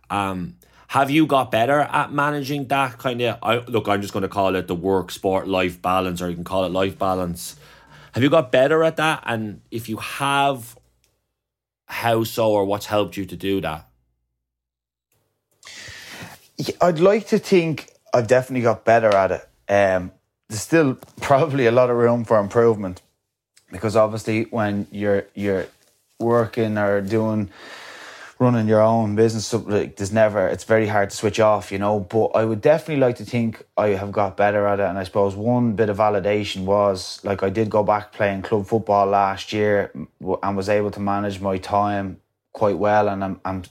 B: Um, have you got better at managing that kind of? I, look, I'm just going to call it the work sport life balance, or you can call it life balance. Have you got better at that? And if you have, how so, or what's helped you to do that?
C: I'd like to think I've definitely got better at it. Um, there's still probably a lot of room for improvement because obviously when you're you're working or doing running your own business like there's never it's very hard to switch off you know but i would definitely like to think i have got better at it. And i suppose one bit of validation was like i did go back playing club football last year and was able to manage my time quite well. And i'm, I'm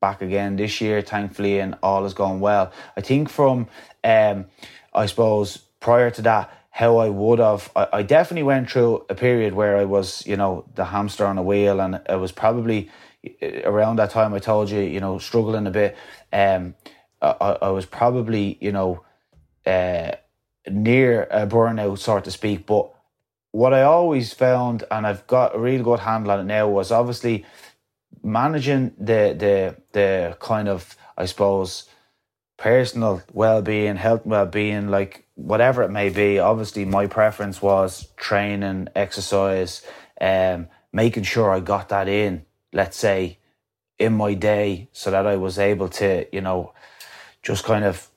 C: back again this year thankfully and all is going well. I think from um i suppose prior to that how I would have. I, I, definitely went through a period where I was, you know, the hamster on a wheel, and it was probably uh, around that time I told you, you know, struggling a bit. Um, I, I was probably, you know, uh, near a burnout, sort to speak. But what I always found, and I've got a real good handle on it now, was obviously managing the the the kind of, I suppose personal well-being health well-being like whatever it may be obviously my preference was training exercise um making sure i got that in let's say in my day so that i was able to you know just kind of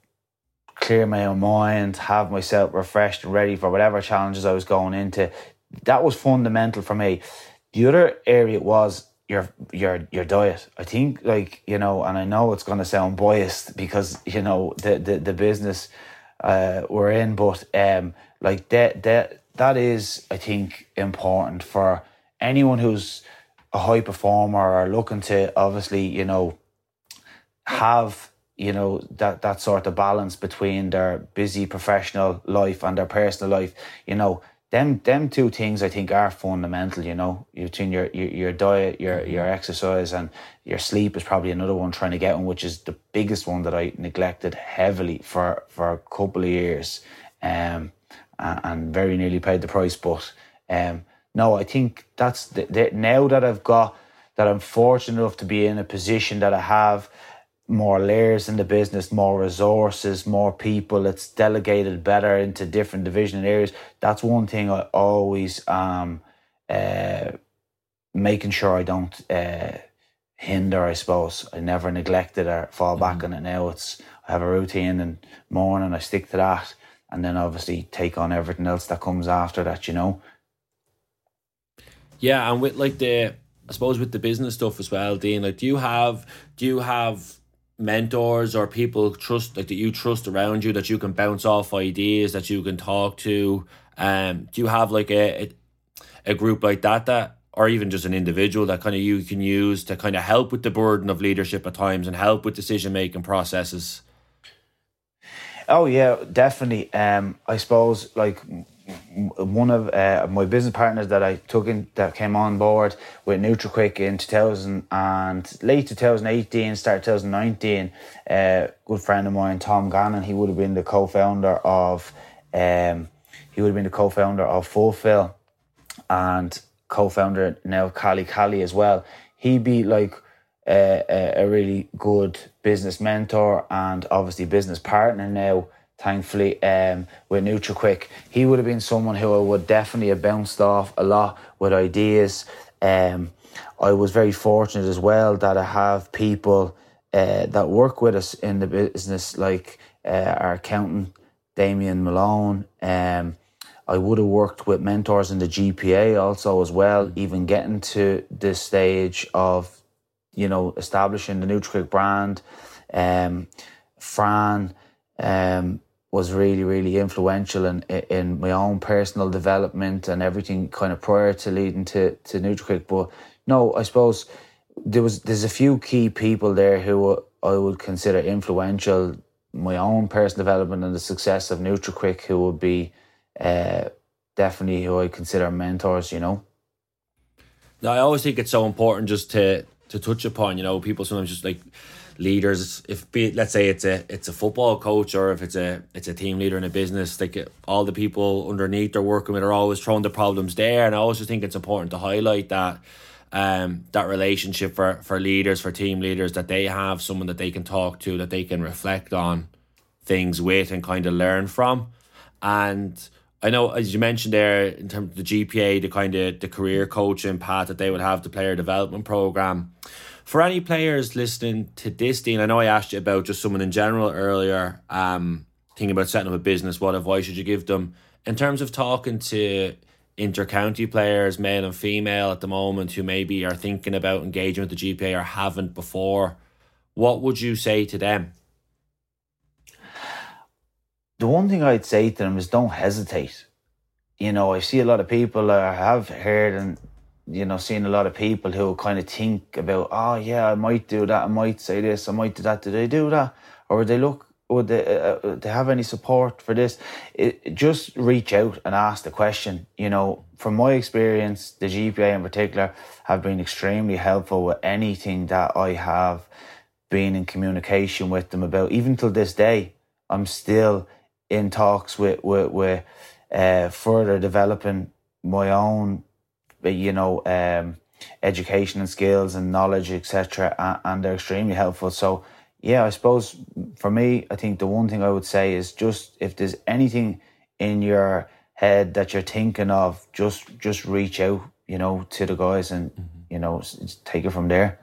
C: clear my own mind have myself refreshed and ready for whatever challenges i was going into that was fundamental for me the other area was your your your diet. I think like you know, and I know it's to sound biased because you know the the, the business uh, we're in, but um, like that that that is I think important for anyone who's a high performer or looking to obviously you know have you know that that sort of balance between their busy professional life and their personal life. You know them them two things I think are fundamental. You know, between your your, your diet, your mm-hmm. your exercise, and your sleep is probably another one trying to get one, which is the biggest one that I neglected heavily for for a couple of years, um, and, and very nearly paid the price. But um, no, I think that's the, the, now that I've got that I'm fortunate enough to be in a position that I have more layers in the business, more resources, more people. It's delegated better into different division areas. That's one thing I always um uh making sure I don't uh hinder, I suppose. I never neglect it or fall back mm-hmm. on it now. It's I have a routine and morning I stick to that and then obviously take on everything else that comes after that, you know.
B: Yeah, and with like the I suppose with the business stuff as well, Dean, like do you have do you have mentors or people trust like that you trust around you that you can bounce off ideas that you can talk to um do you have like a a, group like that that or even just an individual that kind of you can use to kind of help with the burden of leadership at times and help with decision making processes?
C: Oh yeah definitely. Um i suppose like one of uh, my business partners that I took in that came on board with NutriQuick in 2000 and late 2018, start 2019. Uh, good friend of mine, Tom Gannon, he would have been the co-founder of um, he would have been the co-founder of Fulfil and co-founder now Kali Kali as well. He'd be like a, a, a really good business mentor and obviously business partner now thankfully, um, with NutriQuick. He would have been someone who I would definitely have bounced off a lot with ideas. Um, I was very fortunate as well that I have people uh, that work with us in the business, like uh, our accountant, Damien Malone. Um, I would have worked with mentors in the GPA also as well, even getting to this stage of, you know, establishing the NutriQuick brand. Um, Fran, um, was really really influential in in my own personal development and everything kind of prior to leading to to NutriQuick. But no, I suppose there was there's a few key people there who I would consider influential my own personal development and the success of NutriQuick who would be uh, definitely who I consider mentors, you know.
B: Now I always think it's so important just to to touch upon, you know, people sometimes just like leaders if be let's say it's a it's a football coach or if it's a it's a team leader in a business like all the people underneath they're working with are always throwing the problems there. And I also think it's important to highlight that um that relationship for for leaders for team leaders that they have someone that they can talk to that they can reflect on things with and kind of learn from. And I know as you mentioned there in terms of the GPA the kind of the career coaching path that they would have the player development program for any players listening to this, Dean, I know I asked you about just someone in general earlier, um, thinking about setting up a business, what advice should you give them? In terms of talking to inter-county players, male and female at the moment, who maybe are thinking about engaging with the GPA or haven't before, what would you say to them?
C: The one thing I'd say to them is don't hesitate. You know, I see a lot of people I have heard and you know, seeing a lot of people who kind of think about, oh yeah, I might do that, I might say this, I might do that. Do they do that, or would they look? Would they, uh, uh they have any support for this? It, just reach out and ask the question. You know, from my experience, the GPA in particular have been extremely helpful with anything that I have been in communication with them about. Even till this day, I'm still in talks with with, with uh, further developing my own you know, um, education and skills and knowledge, etc. And, and they're extremely helpful. So, yeah, I suppose for me, I think the one thing I would say is just if there's anything in your head that you're thinking of, just just reach out, you know, to the guys and mm-hmm. you know take it from there.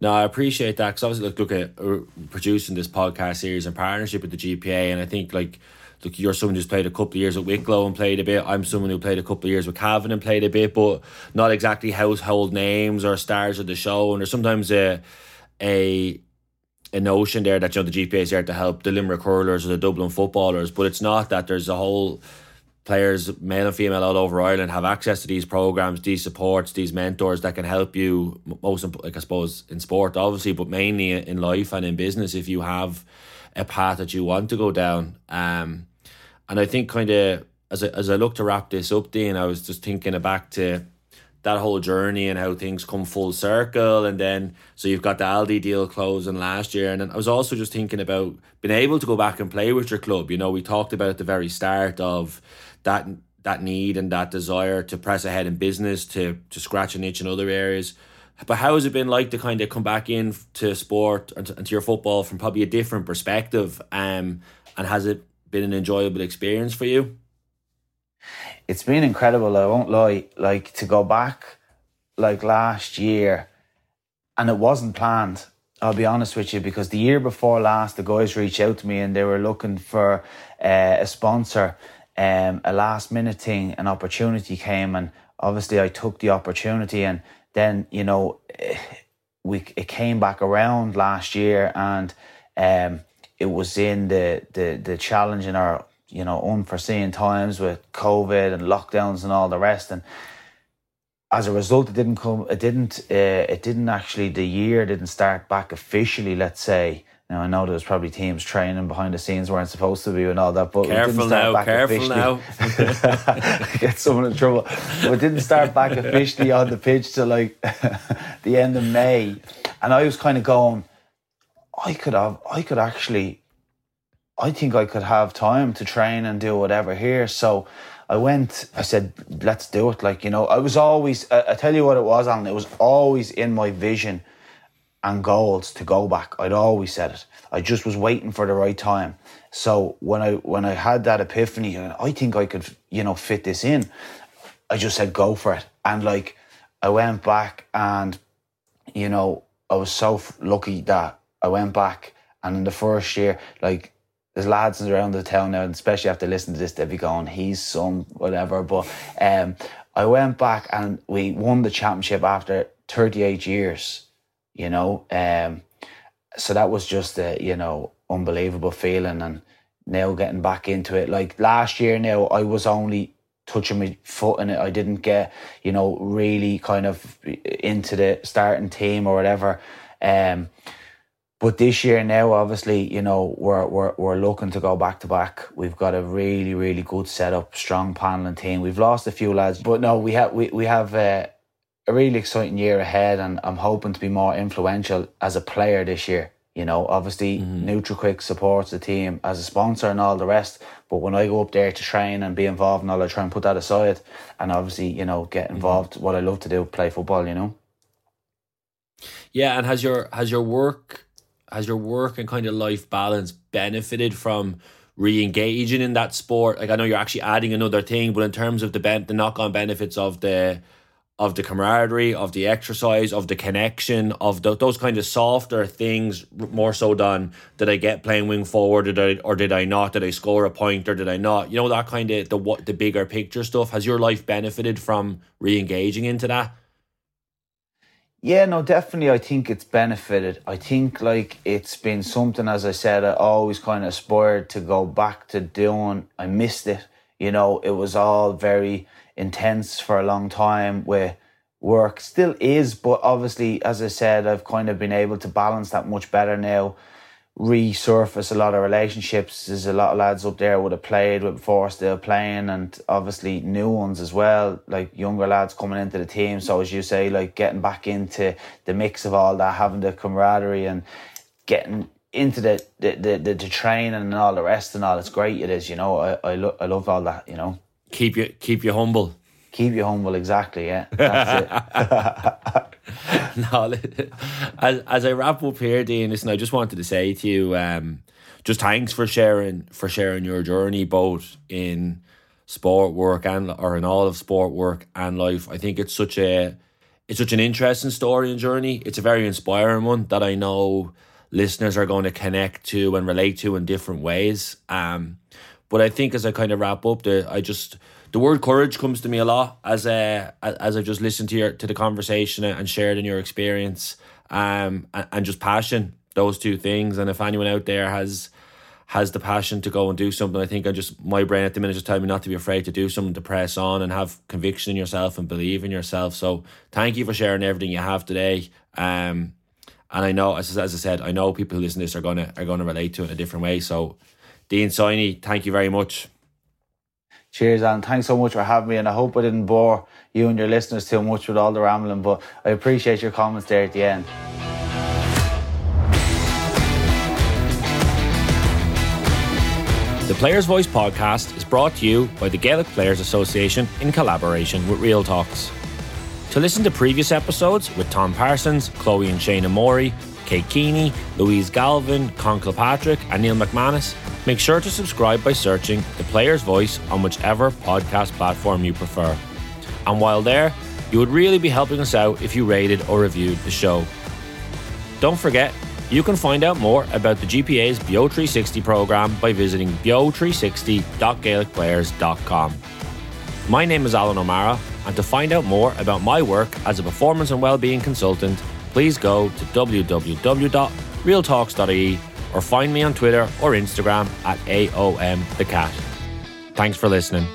B: No, I appreciate that because obviously, look, look at uh, producing this podcast series in partnership with the GPA, and I think like look, you're someone who's played a couple of years at Wicklow and played a bit. I'm someone who played a couple of years with Cavan and played a bit, but not exactly household names or stars of the show. And there's sometimes a a a notion there that you know the GPA is there to help the Limerick hurlers or the Dublin footballers, but it's not that. There's a whole players, male and female, all over Ireland have access to these programs, these supports, these mentors that can help you most, like I suppose, in sport, obviously, but mainly in life and in business if you have a path that you want to go down. Um, and I think kind of as I, as I look to wrap this up, Dean, I was just thinking back to that whole journey and how things come full circle. And then so you've got the Aldi deal closing last year. And then I was also just thinking about being able to go back and play with your club. You know we talked about at the very start of that that need and that desire to press ahead in business to to scratch an itch in other areas. But how has it been like to kind of come back in to sport and to, and to your football from probably a different perspective? Um and has it been an enjoyable experience for you
C: it's been incredible. I won't lie. Like to go back, like last year, and it wasn't planned. I'll be honest with you because the year before last, the guys reached out to me and they were looking for uh, a sponsor. Um, a last minute thing, an opportunity came, and obviously I took the opportunity. And then you know, we it came back around last year, and um, it was in the the the challenge in our you know, unforeseen times with COVID and lockdowns and all the rest. And as a result, it didn't come. It didn't. Uh, it didn't actually. The year didn't start back officially. Let's say. Now I know there was probably teams training behind the scenes weren't supposed to be and all that, but
B: careful
C: it didn't
B: start
C: now. Back
B: careful
C: officially. now. *laughs* Get someone in trouble. But it didn't start back *laughs* officially on the pitch till like *laughs* the end of May, and I was kind of going. I could have. I could actually I think I could have time to train and do whatever here. So I went, I said, let's do it. Like, you know, I was always, I, I tell you what it was, Alan, it was always in my vision and goals to go back. I'd always said it. I just was waiting for the right time. So when I when I had that epiphany, I think I could, you know, fit this in. I just said go for it, and like I went back, and you know, I was so lucky that I went back, and in the first year, like there's lads around the town now, and especially after listening to this, they'll be going, he's some whatever. But um, I went back and we won the championship after 38 years, you know. Um, so that was just a, you know, unbelievable feeling. And now getting back into it, like last year now, I was only touching my foot in it. I didn't get, you know, really kind of into the starting team or whatever. Um, but this year now, obviously, you know, we're we're we're looking to go back to back. We've got a really really good setup, strong paneling team. We've lost a few lads, but no, we have we we have a, a really exciting year ahead, and I'm hoping to be more influential as a player this year. You know, obviously, mm-hmm. NutriQuick supports the team as a sponsor and all the rest. But when I go up there to train and be involved and all, I try and put that aside, and obviously, you know, get mm-hmm. involved. Mm-hmm. What I love to do, play football. You know.
B: Yeah, and has your has your work has your work and kind of life balance benefited from re-engaging in that sport? Like I know you're actually adding another thing, but in terms of the ben- the knock-on benefits of the of the camaraderie, of the exercise, of the connection, of the, those kind of softer things, more so than did I get playing wing forward, did I or did I not? Did I score a point or did I not? You know that kind of the what the bigger picture stuff. Has your life benefited from re-engaging into that?
C: Yeah, no, definitely. I think it's benefited. I think like it's been something, as I said, I always kind of aspired to go back to doing. I missed it. You know, it was all very intense for a long time with work. Still is, but obviously, as I said, I've kind of been able to balance that much better now resurface a lot of relationships. There's a lot of lads up there would have played with before still playing and obviously new ones as well, like younger lads coming into the team. So as you say, like getting back into the mix of all that, having the camaraderie and getting into the the, the, the, the training and all the rest and all, it's great it is, you know. I I, lo- I love all that, you know.
B: Keep you keep you humble.
C: Keep you humble. Exactly. Yeah, *laughs* that's
B: it. *laughs* no, as as I wrap up here, Dean, listen, I just wanted to say to you, um, just thanks for sharing for sharing your journey, both in sport work and or in all of sport work and life. I think it's such a it's such an interesting story and journey. It's a very inspiring one that I know listeners are going to connect to and relate to in different ways. Um, but I think as I kind of wrap up, the I just the word courage comes to me a lot as uh, as I've just listened to your to the conversation and shared in your experience, um, and, and just passion. Those two things, and if anyone out there has has the passion to go and do something, I think I just my brain at the minute just telling me not to be afraid to do something, to press on and have conviction in yourself and believe in yourself. So thank you for sharing everything you have today. Um, and I know, as, as I said, I know people who listen to this are gonna are gonna relate to it in a different way. So, Dean Siney, thank you very much.
C: Cheers, and thanks so much for having me. And I hope I didn't bore you and your listeners too much with all the rambling, but I appreciate your comments there at the end.
B: The Players Voice podcast is brought to you by the Gaelic Players Association in collaboration with Real Talks. To listen to previous episodes with Tom Parsons, Chloe and Shane Mori, Kate Keeney, Louise Galvin, Con Kilpatrick, and Neil McManus, make sure to subscribe by searching The Player's Voice on whichever podcast platform you prefer. And while there, you would really be helping us out if you rated or reviewed the show. Don't forget, you can find out more about the GPA's BEO 360 program by visiting beo360.gaelicplayers.com. My name is Alan O'Mara, and to find out more about my work as a performance and well-being consultant, please go to www.realtalks.ie or find me on Twitter or Instagram at AOMTheCat. Thanks for listening.